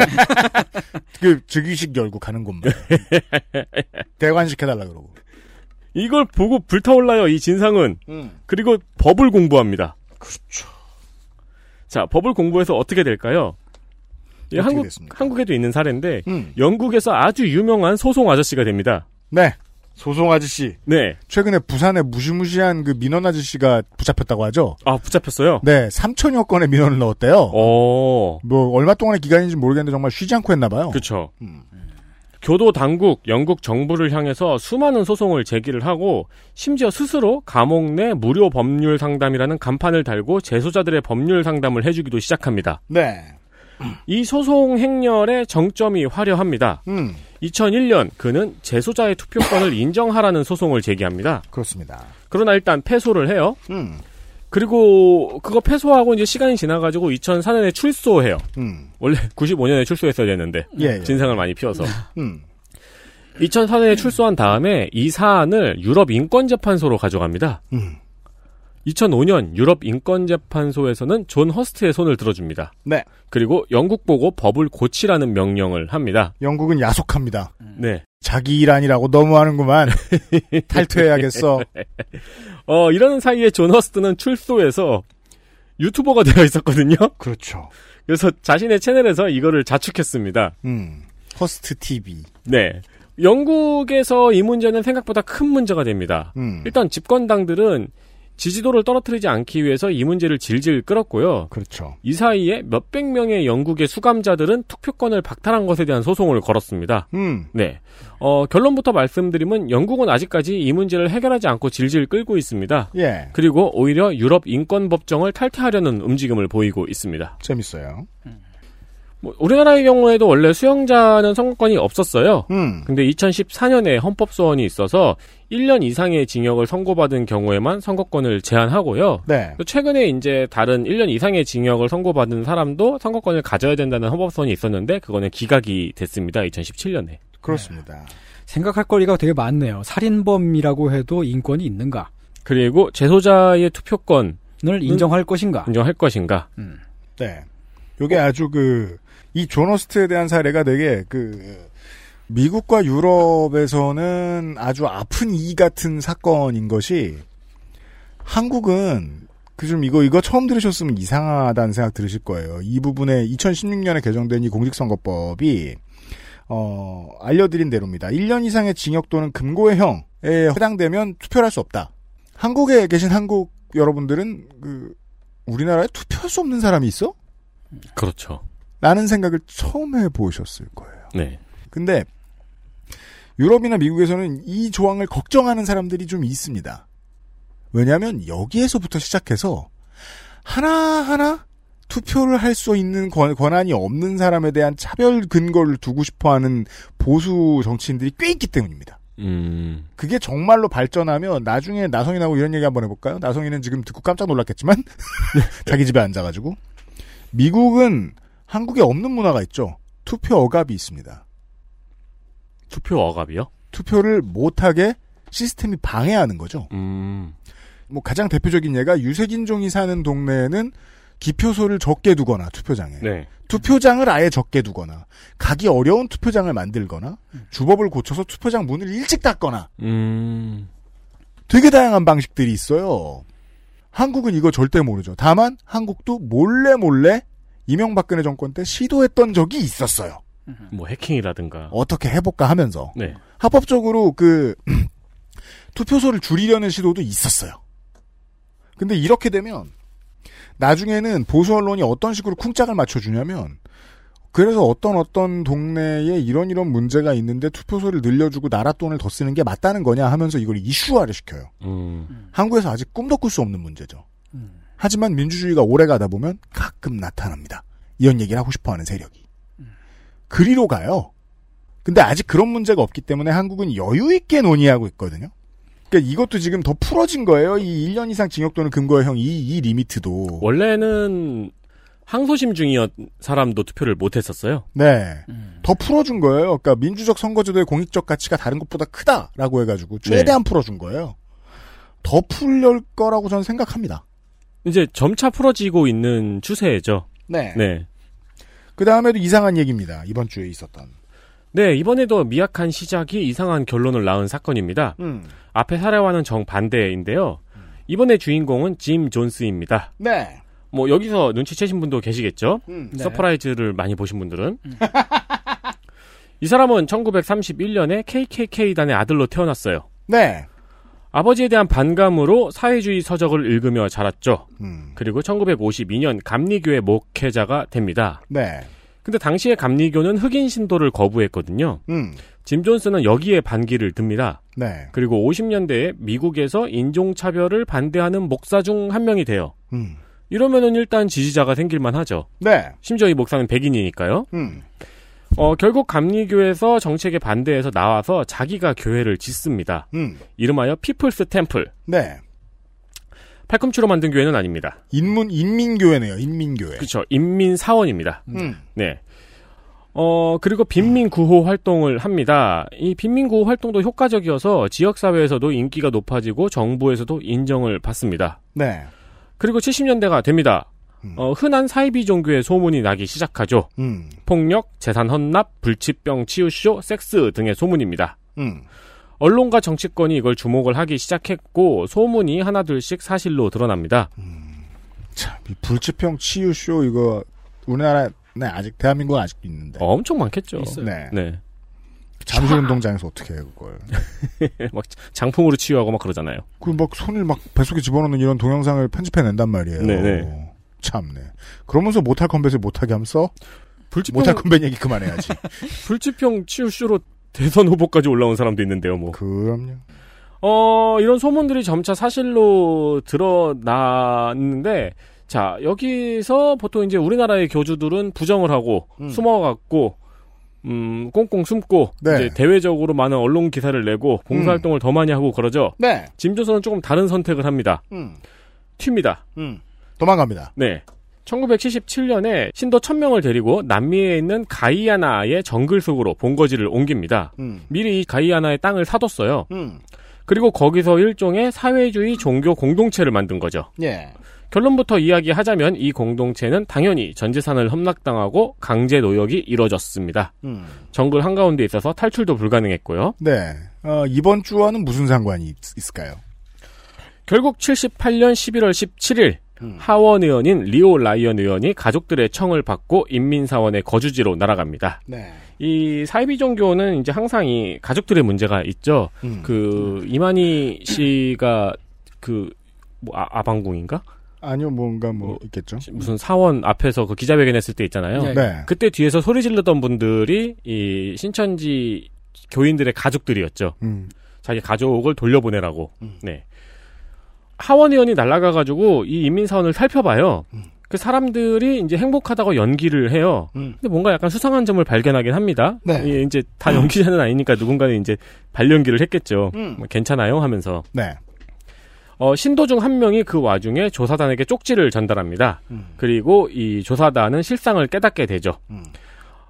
B: 그 즉위식 열고 가는 곳만 대관식 해달라 그러고.
C: 이걸 보고 불타올라요. 이 진상은.
B: 음.
C: 그리고 법을 공부합니다.
B: 그렇죠.
C: 자, 법을 공부해서 어떻게 될까요? 이
B: 어떻게
C: 한국
B: 됐습니까?
C: 한국에도 있는 사례인데
B: 음.
C: 영국에서 아주 유명한 소송 아저씨가 됩니다.
B: 네. 소송 아저씨.
C: 네.
B: 최근에 부산에 무시무시한 그 민원 아저씨가 붙잡혔다고 하죠.
C: 아, 붙잡혔어요?
B: 네, 3천여 건의 민원을 넣었대요.
C: 어.
B: 뭐 얼마 동안의 기간인지 모르겠는데 정말 쉬지 않고 했나 봐요.
C: 그렇죠.
B: 음.
C: 교도 당국, 영국 정부를 향해서 수많은 소송을 제기를 하고 심지어 스스로 감옥 내 무료 법률 상담이라는 간판을 달고 재소자들의 법률 상담을 해주기도 시작합니다.
B: 네.
C: 이 소송 행렬의 정점이 화려합니다.
B: 음.
C: 2001년 그는 재소자의 투표권을 인정하라는 소송을 제기합니다.
B: 그렇습니다.
C: 그러나 일단 패소를 해요.
B: 음.
C: 그리고 그거 패소하고 이제 시간이 지나가지고 2004년에 출소해요.
B: 음.
C: 원래 95년에 출소했어야 되는데
B: 예, 예.
C: 진상을 많이 피워서
B: 음.
C: 2004년에 출소한 다음에 이 사안을 유럽 인권재판소로 가져갑니다.
B: 음.
C: 2005년 유럽 인권재판소에서는 존 허스트의 손을 들어줍니다.
B: 네.
C: 그리고 영국 보고 법을 고치라는 명령을 합니다.
B: 영국은 야속합니다.
C: 네.
B: 자기 일 아니라고 너무 하는구만. 탈퇴해야겠어.
C: 어, 이러는 사이에 존 허스트는 출소해서 유튜버가 되어 있었거든요.
B: 그렇죠.
C: 그래서 자신의 채널에서 이거를 자축했습니다.
B: 음. 허스트 TV.
C: 네. 영국에서 이 문제는 생각보다 큰 문제가 됩니다.
B: 음.
C: 일단 집권당들은 지지도를 떨어뜨리지 않기 위해서 이 문제를 질질 끌었고요.
B: 그렇죠.
C: 이 사이에 몇백 명의 영국의 수감자들은 투표권을 박탈한 것에 대한 소송을 걸었습니다.
B: 음.
C: 네. 어, 결론부터 말씀드리면 영국은 아직까지 이 문제를 해결하지 않고 질질 끌고 있습니다.
B: 예.
C: 그리고 오히려 유럽 인권 법정을 탈퇴하려는 움직임을 보이고 있습니다.
B: 재밌어요.
C: 뭐, 우리나라의 경우에도 원래 수영자는 선거권이 없었어요.
B: 음.
C: 근데 2014년에 헌법 소원이 있어서 1년 이상의 징역을 선고받은 경우에만 선거권을 제한하고요.
B: 네.
C: 또 최근에 이제 다른 1년 이상의 징역을 선고받은 사람도 선거권을 가져야 된다는 헌법 소원이 있었는데 그거는 기각이 됐습니다. 2017년에.
B: 그렇습니다.
D: 생각할 거리가 되게 많네요. 살인범이라고 해도 인권이 있는가?
C: 그리고 재소자의 투표권을
D: 인정할 것인가?
C: 인정할 것인가?
B: 네. 요게 아주 그, 이 조너스트에 대한 사례가 되게 그, 미국과 유럽에서는 아주 아픈 이 같은 사건인 것이 한국은 그 좀 이거 이거 처음 들으셨으면 이상하다는 생각 들으실 거예요. 이 부분에 2016년에 개정된 이 공직선거법이 어 알려드린 대로입니다. 1년 이상의 징역 또는 금고형에 해당되면 투표를 할 수 없다. 한국에 계신 한국 여러분들은 그 우리나라에 투표할 수 없는 사람이 있어?
C: 그렇죠.
B: 라는 생각을 처음 해보셨을 거예요.
C: 네.
B: 근데 유럽이나 미국에서는 이 조항을 걱정하는 사람들이 좀 있습니다. 왜냐하면 여기에서부터 시작해서 하나하나 투표를 할 수 있는 권, 권한이 없는 사람에 대한 차별 근거를 두고 싶어하는 보수 정치인들이 꽤 있기 때문입니다.
C: 음.
B: 그게 정말로 발전하면 나중에 나성인하고 이런 얘기 한번 해볼까요? 나성인은 지금 듣고 깜짝 놀랐겠지만 자기 집에 앉아가지고 미국은 한국에 없는 문화가 있죠. 투표 억압이 있습니다.
C: 투표 억압이요?
B: 투표를 못하게 시스템이 방해하는 거죠.
C: 음.
B: 뭐 가장 대표적인 예가 유색인종이 사는 동네에는 기표소를 적게 두거나 투표장에
C: 네.
B: 투표장을 아예 적게 두거나 가기 어려운 투표장을 만들거나 주법을 고쳐서 투표장 문을 일찍 닫거나
C: 음.
B: 되게 다양한 방식들이 있어요. 한국은 이거 절대 모르죠. 다만 한국도 몰래 몰래 이명박근혜 정권 때 시도했던 적이 있었어요.
C: 뭐 해킹이라든가.
B: 어떻게 해볼까 하면서
C: 네.
B: 합법적으로 그 투표소를 줄이려는 시도도 있었어요. 근데 이렇게 되면 나중에는 보수 언론이 어떤 식으로 쿵짝을 맞춰주냐면 그래서 어떤 어떤 동네에 이런 이런 문제가 있는데 투표소를 늘려주고 나라 돈을 더 쓰는 게 맞다는 거냐 하면서 이걸 이슈화를 시켜요.
C: 음.
B: 한국에서 아직 꿈도 꿀 수 없는 문제죠. 하지만 민주주의가 오래 가다 보면 가끔 나타납니다. 이런 얘기를 하고 싶어하는 세력이. 그리로 가요. 근데 아직 그런 문제가 없기 때문에 한국은 여유 있게 논의하고 있거든요. 그러니까 이것도 지금 더 풀어진 거예요. 이 1년 이상 징역 또는 금고형 이, 이 리미트도.
C: 원래는 항소심 중이었 사람도 투표를 못 했었어요.
B: 네. 더 풀어준 거예요. 그러니까 민주적 선거제도의 공익적 가치가 다른 것보다 크다라고 해가지고 최대한 풀어준 거예요. 더 풀릴 거라고 저는 생각합니다.
C: 이제 점차 풀어지고 있는 추세죠.
B: 네.
C: 네.
B: 그 다음에도 이상한 얘기입니다. 이번 주에 있었던.
C: 네, 이번에도 미약한 시작이 이상한 결론을 낳은 사건입니다.
B: 음.
C: 앞에 사례와는 정반대인데요. 이번에 주인공은 짐 존스입니다.
B: 네.
C: 뭐 여기서 눈치채신 분도 계시겠죠?
B: 음.
C: 서프라이즈를 많이 보신 분들은. 이 사람은 1931년에 KKK단의 아들로 태어났어요.
B: 네.
C: 아버지에 대한 반감으로 사회주의 서적을 읽으며 자랐죠.
B: 음.
C: 그리고 1952년 감리교회 목회자가 됩니다.
B: 네.
C: 근데 당시에 감리교는 흑인 신도를 거부했거든요.
B: 음.
C: 짐 존스는 여기에 반기를 듭니다.
B: 네.
C: 그리고 50년대에 미국에서 인종차별을 반대하는 목사 중 한 명이 돼요.
B: 음.
C: 이러면은 일단 지지자가 생길만 하죠.
B: 네.
C: 심지어 이 목사는 백인이니까요.
B: 음.
C: 어, 결국 감리교에서 정책에 반대해서 나와서 자기가 교회를 짓습니다.
B: 음.
C: 이름하여 피플스 템플.
B: 네.
C: 팔꿈치로 만든 교회는 아닙니다.
B: 인문 인민교회네요. 인민교회.
C: 그렇죠. 인민 사원입니다.
B: 음.
C: 네. 어, 그리고 빈민 구호 활동을 합니다. 이 빈민 구호 활동도 효과적이어서 지역 사회에서도 인기가 높아지고 정부에서도 인정을 받습니다.
B: 네.
C: 그리고 70년대가 됩니다. 어, 흔한 사이비 종교의 소문이 나기 시작하죠.
B: 음.
C: 폭력, 재산 헌납, 불치병 치유쇼, 섹스 등의 소문입니다.
B: 음.
C: 언론과 정치권이 이걸 주목을 하기 시작했고 소문이 하나둘씩 사실로 드러납니다.
B: 참, 이 불치병 치유쇼 이거 우리나라 네 아직 대한민국은 아직도 있는데.
C: 어, 엄청 많겠죠.
B: 네.
C: 네.
B: 잠실 운동장에서 어떻게 해 그걸?
C: 막 장풍으로 치유하고 막 그러잖아요.
B: 그 막 손을 막 뱃속에 집어넣는 이런 동영상을 편집해 낸단 말이에요.
C: 네네.
B: 참네. 그러면서 못할 컴뱃을 못하게 하면서
C: 불치병-
B: 못할 컴뱃 얘기 그만해야지.
C: 불치병 치유쇼로 대선 후보까지 올라온 사람도 있는데요, 뭐.
B: 그럼요.
C: 어, 이런 소문들이 점차 사실로 드러났는데, 자, 여기서 보통 이제 우리나라의 교주들은 부정을 하고,
B: 음.
C: 숨어갖고, 음, 꽁꽁 숨고,
B: 네.
C: 이제 대외적으로 많은 언론 기사를 내고, 봉사활동을 더 많이 하고 그러죠.
B: 네.
C: 짐조선은 조금 다른 선택을 합니다.
B: 음.
C: 튑니다.
B: 음. 도망갑니다.
C: 네. 1977년에 신도 1000명을 데리고 남미에 있는 가이아나의 정글 속으로 본거지를 옮깁니다.
B: 음.
C: 미리 이 가이아나의 땅을 사뒀어요.
B: 음.
C: 그리고 거기서 일종의 사회주의 종교 공동체를 만든 거죠.
B: 예.
C: 결론부터 이야기하자면 이 공동체는 당연히 전 재산을 함락당하고 강제 노역이 이뤄졌습니다.
B: 음.
C: 정글 한가운데 있어서 탈출도 불가능했고요.
B: 네. 어, 이번 주와는 무슨 상관이 있, 을까요
C: 결국 78년 11월 17일 하원 의원인 리오 라이언 의원이 가족들의 청을 받고 인민사원의 거주지로 날아갑니다.
B: 네.
C: 이 사이비 종교는 이제 항상 이 가족들의 문제가 있죠.
B: 음.
C: 그 이만희 씨가 그 뭐 아, 방궁인가
B: 아니요, 뭔가 뭐 있겠죠.
C: 무슨 사원 앞에서 그 기자회견 했을 때 있잖아요.
B: 네. 네.
C: 그때 뒤에서 소리 지르던 분들이 이 신천지 교인들의 가족들이었죠.
B: 음.
C: 자기 가족을 돌려보내라고. 네. 하원 의원이 날아가 가지고 이 인민 사원을 살펴봐요.
B: 음.
C: 그 사람들이 이제 행복하다고 연기를 해요. 근데 뭔가 약간 수상한 점을 발견하긴 합니다.
B: 네.
C: 이 이제 다 연기자는 아니니까 누군가는 이제 발연기를 했겠죠.
B: 음.
C: 뭐 괜찮아요 하면서.
B: 네.
C: 어, 신도 중 한 명이 그 와중에 조사단에게 쪽지를 전달합니다.
B: 음.
C: 그리고 이 조사단은 실상을 깨닫게 되죠.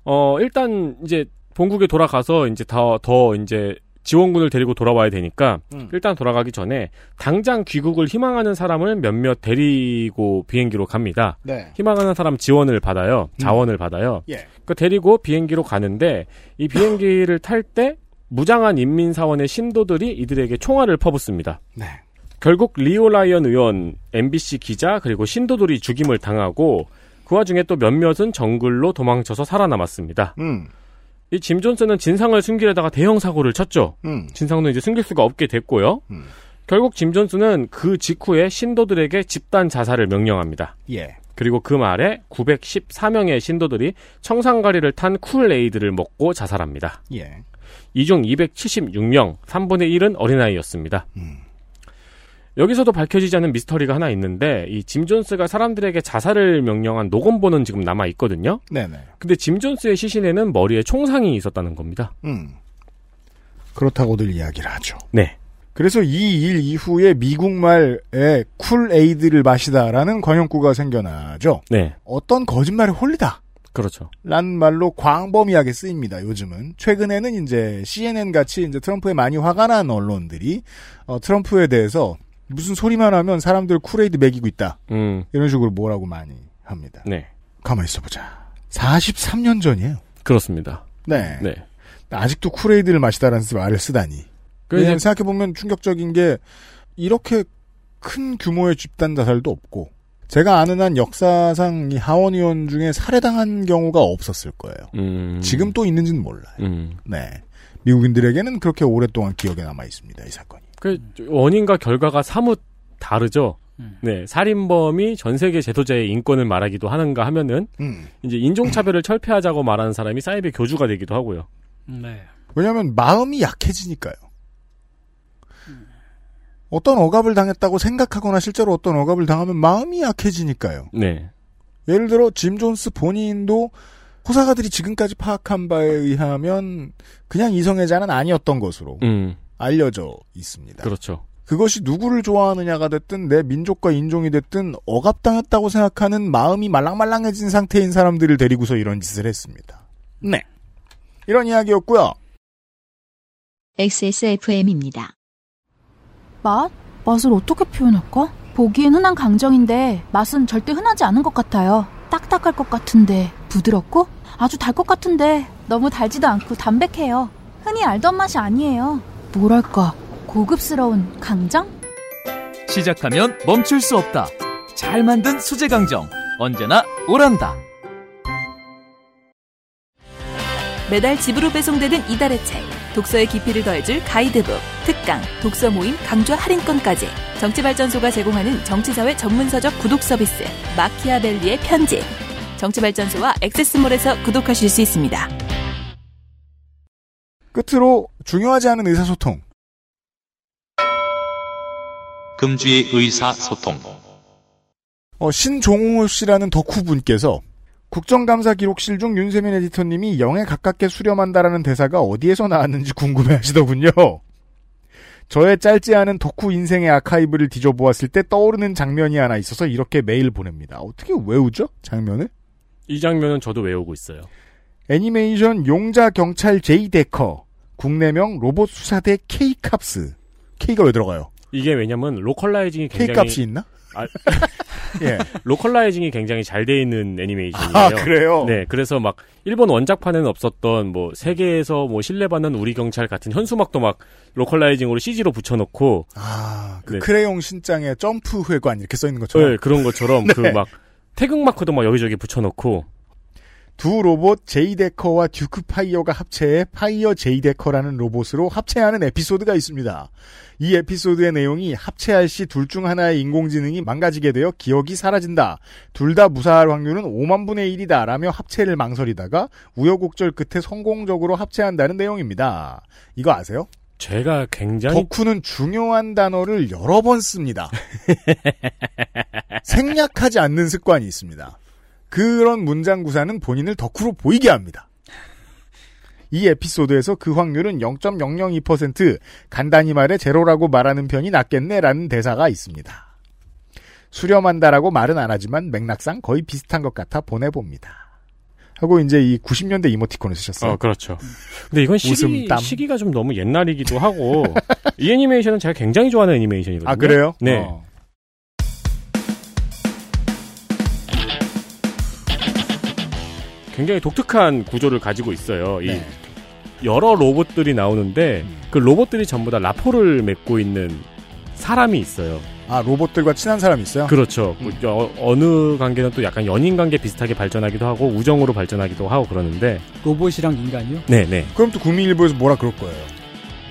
C: 어, 일단 이제 본국에 돌아가서 이제 더, 더 이제 지원군을 데리고 돌아와야 되니까
B: 음.
C: 일단 돌아가기 전에 당장 귀국을 희망하는 사람을 몇몇 데리고 비행기로 갑니다.
B: 네.
C: 희망하는 사람 지원을 받아요. 자원을 받아요.
B: 예.
C: 그 데리고 비행기로 가는데 이 비행기를 탈 때 무장한 인민사원의 신도들이 이들에게 총알을 퍼붓습니다.
B: 네.
C: 결국 리오 라이언 의원, MBC 기자 그리고 신도들이 죽임을 당하고 그 와중에 또 몇몇은 정글로 도망쳐서 살아남았습니다.
B: 음.
C: 이 짐 존슨은 진상을 숨기려다가 대형 사고를 쳤죠.
B: 음.
C: 진상도 이제 숨길 수가 없게 됐고요. 결국 짐 존슨은 그 직후에 신도들에게 집단 자살을 명령합니다.
B: 예.
C: 그리고 그 말에 914명의 신도들이 청산가리를 탄 쿨에이드를 먹고 자살합니다.
B: 예.
C: 이 중 276명, 3분의 1은 어린아이였습니다. 여기서도 밝혀지지 않은 미스터리가 하나 있는데 이 짐 존스가 사람들에게 자살을 명령한 녹음본은 지금 남아 있거든요.
B: 네네.
C: 근데 짐 존스의 시신에는 머리에 총상이 있었다는 겁니다.
B: 음. 그렇다고들 이야기를 하죠.
C: 네.
B: 그래서 이 일 이후에 미국 말에 Kool-Aid를 마시다라는 관용구가 생겨나죠.
C: 네.
B: 어떤 거짓말에 홀리다.
C: 그렇죠.
B: 란 말로 광범위하게 쓰입니다. 요즘은 최근에는 이제 CNN 같이 이제 트럼프에 많이 화가 난 언론들이 어, 트럼프에 대해서 무슨 소리만 하면 사람들 Kool-Aid 먹이고 있다.
C: 음.
B: 이런 식으로 뭐라고 많이 합니다.
C: 네.
B: 가만히 있어보자. 43년 전이에요.
C: 그렇습니다.
B: 네.
C: 네.
B: 아직도 Kool-Aid를 마시다라는 말을 쓰다니. 왜냐면 생각해보면 충격적인 게 이렇게 큰 규모의 집단 자살도 없고 제가 아는 한 역사상 이 하원 의원 중에 살해당한 경우가 없었을 거예요.
C: 음.
B: 지금 또 있는지는 몰라요.
C: 음.
B: 네. 미국인들에게는 그렇게 오랫동안 기억에 남아 있습니다. 이 사건이.
C: 그 원인과 결과가 사뭇 다르죠. 네, 살인범이 전 세계 제도자의 인권을 말하기도 하는가 하면은
B: 음.
C: 이제 인종차별을 철폐하자고 말하는 사람이 사이비 교주가 되기도 하고요.
D: 네.
B: 왜냐하면 마음이 약해지니까요. 어떤 억압을 당했다고 생각하거나 실제로 어떤 억압을 당하면 마음이 약해지니까요.
C: 네.
B: 예를 들어 짐 존스 본인도 호사가들이 지금까지 파악한 바에 의하면 그냥 이성애자는 아니었던 것으로
C: 음.
B: 알려져 있습니다.
C: 그렇죠.
B: 그것이 누구를 좋아하느냐가 됐든 내 민족과 인종이 됐든 억압당했다고 생각하는 마음이 말랑말랑해진 상태인 사람들을 데리고서 이런 짓을 했습니다. 네. 이런 이야기였고요.
K: XSFM입니다.
I: 맛? 맛을 어떻게 표현할까? 보기엔 흔한 강정인데 맛은 절대 흔하지 않은 것 같아요. 딱딱할 것 같은데 부드럽고 아주 달 것 같은데 너무 달지도 않고 담백해요. 흔히 알던 맛이 아니에요. 뭐랄까 고급스러운 강정?
F: 시작하면 멈출 수 없다. 잘 만든 수제 강정. 언제나 오란다.
J: 매달 집으로 배송되는 이달의 책 독서의 깊이를 더해줄 가이드북 특강 독서 모임 강좌 할인권까지 정치발전소가 제공하는 정치사회 전문서적 구독 서비스 마키아벨리의 편지 정치발전소와 액세스몰에서 구독하실 수 있습니다.
B: 끝으로 중요하지 않은 의사소통.
H: 금주의 의사소통.
B: 어, 신종호 씨라는 덕후 분께서 국정감사 기록실 중 윤세민 에디터님이 영에 가깝게 수렴한다라는 대사가 어디에서 나왔는지 궁금해 하시더군요. 저의 짧지 않은 덕후 인생의 아카이브를 뒤져보았을 때 떠오르는 장면이 하나 있어서 이렇게 메일 보냅니다. 어떻게 외우죠? 장면을?
C: 이 장면은 저도 외우고 있어요.
B: 애니메이션 용자 경찰 제이 데커 국내명 로봇 수사대 K캅스 K가 왜 들어가요?
C: 이게 왜냐면 localizing이 굉장히
B: K값이 있나?
C: 아,
B: 예.
C: localizing이 굉장히 잘 돼 있는 애니메이션이에요.
B: 아, 그래요?
C: 네, 그래서 막 일본 원작판에는 없었던 뭐 세계에서 뭐 신뢰받는 우리 경찰 같은 현수막도 막 localizing으로 CG로 붙여놓고
B: 아, 그
C: 네.
B: 크레용 신짱에 점프 회관 이렇게 써 있는 것처럼
C: 네, 그런 것처럼
B: 네.
C: 그막 태극 마크도 막 여기저기 붙여놓고
B: 두 로봇 제이데커와 듀크 파이어가 합체해 파이어 제이데커라는 로봇으로 합체하는 에피소드가 있습니다. 이 에피소드의 내용이 합체할 시 둘 중 하나의 인공지능이 망가지게 되어 기억이 사라진다. 둘 다 무사할 확률은 5만 분의 1이다. 라며 합체를 망설이다가 우여곡절 끝에 성공적으로 합체한다는 내용입니다. 이거 아세요?
C: 제가 굉장히
B: 덕후는 중요한 단어를 여러 번 씁니다. 생략하지 않는 습관이 있습니다. 그런 문장 구사는 본인을 덕후로 보이게 합니다. 이 에피소드에서 그 확률은 0.002% 간단히 말해 제로라고 말하는 편이 낫겠네라는 대사가 있습니다. 수렴한다라고 말은 안 하지만 맥락상 거의 비슷한 것 같아 보내봅니다. 하고 이제 이 90년대 이모티콘을 쓰셨어요.
C: 어, 그렇죠. 근데 이건 시기. 시기가 좀 너무 옛날이기도 하고 이 애니메이션은 제가 굉장히 좋아하는 애니메이션이거든요.
B: 아, 그래요?
C: 네.
B: 어.
C: 굉장히 독특한 구조를 가지고 있어요. 이
B: 네.
C: 여러 로봇들이 나오는데
B: 음.
C: 그 로봇들이 전부 다 라포를 맺고 있는 사람이 있어요.
B: 아, 로봇들과 친한 사람이 있어요?
C: 그렇죠.
B: 음.
C: 뭐 어, 느 관계는 또 약간 연인 관계 비슷하게 발전하기도 하고 우정으로 발전하기도 하고 그러는데
D: 로봇이랑 인간이요?
C: 네, 네.
B: 그럼 또 국민일보에서 뭐라 그럴 거예요.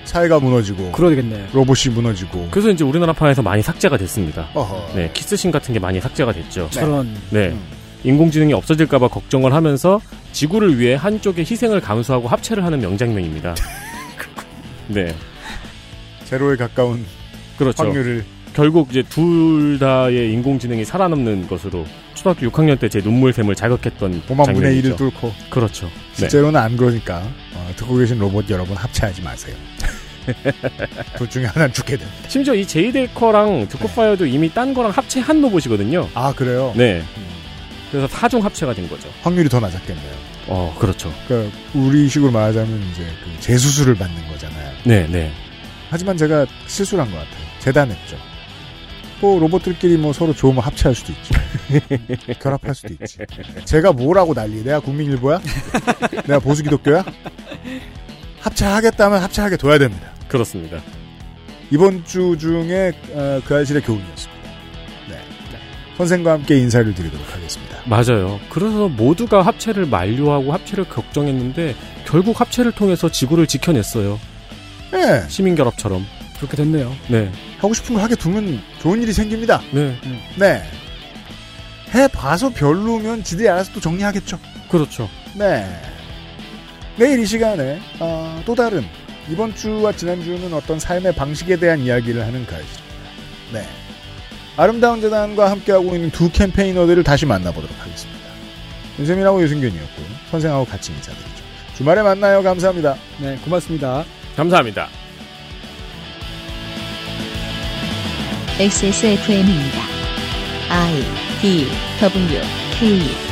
B: 사회가 무너지고
D: 그러겠네.
B: 로봇이 무너지고
C: 그래서 이제 우리나라 판에서 많이 삭제가 됐습니다.
B: 어허.
C: 네, 키스신 같은 게 많이 삭제가 됐죠.
D: 저런
C: 네.
B: 음.
C: 인공지능이 없어질까봐 걱정을 하면서 지구를 위해 한쪽의 희생을 감수하고 합체를 하는 명장면입니다. 네.
B: 제로에 가까운
C: 그렇죠.
B: 확률을
C: 결국 이제 둘 다의 인공지능이 살아남는 것으로 초등학교 6학년 때 제 눈물샘을 자극했던
B: 5만 분의
C: 장면이죠.
B: 1을 뚫고
C: 그렇죠. 네.
B: 실제로는 안 그러니까 어, 듣고 계신 로봇 여러분 합체하지 마세요. 둘 중에 하나는 죽게 됩니다.
C: 심지어 이 제이데이커랑 드코파이어도 이미 딴 거랑 합체한 로봇이거든요.
B: 아 그래요?
C: 네. 그래서 사중 합체가 된 거죠.
B: 확률이 더 낮았겠네요.
C: 어, 그렇죠.
B: 그러니까 우리식으로 말하자면 이제 그 재수술을 받는 거잖아요.
C: 네, 네.
B: 하지만 제가 실수를 한 것 같아요. 재단했죠. 뭐 로봇들끼리 뭐 서로 좋으면 합체할 수도 있지. 결합할 수도 있지. 제가 뭐라고 난리? 내가 국민일보야? 내가 보수기독교야? 합체하겠다면 합체하게 둬야 됩니다.
C: 그렇습니다.
B: 이번 주 중에 어, 그 아실의 교훈이었습니다. 네. 선생과 함께 인사를 드리도록 하겠습니다.
C: 맞아요. 그래서 모두가 합체를 만료하고 합체를 걱정했는데 결국 합체를 통해서 지구를 지켜냈어요.
B: 네.
C: 시민 결합처럼.
D: 그렇게 됐네요.
C: 네.
B: 하고 싶은 거 하게 두면 좋은 일이 생깁니다.
C: 네.
B: 네. 해 봐서 별로면 지들이 알아서 또 정리하겠죠.
C: 그렇죠.
B: 네. 내일 이 시간에 어, 또 다른 이번 주와 지난 주는 어떤 삶의 방식에 대한 이야기를 하는 가이드입니다. 네. 아름다운 재단과 함께하고 있는 두 캠페이너들을 다시 만나보도록 하겠습니다. 윤세민하고 유승균이었고 선생하고 같이 인사드리죠. 주말에 만나요. 감사합니다.
D: 네, 고맙습니다.
C: 감사합니다.
K: XSFM입니다. I D W K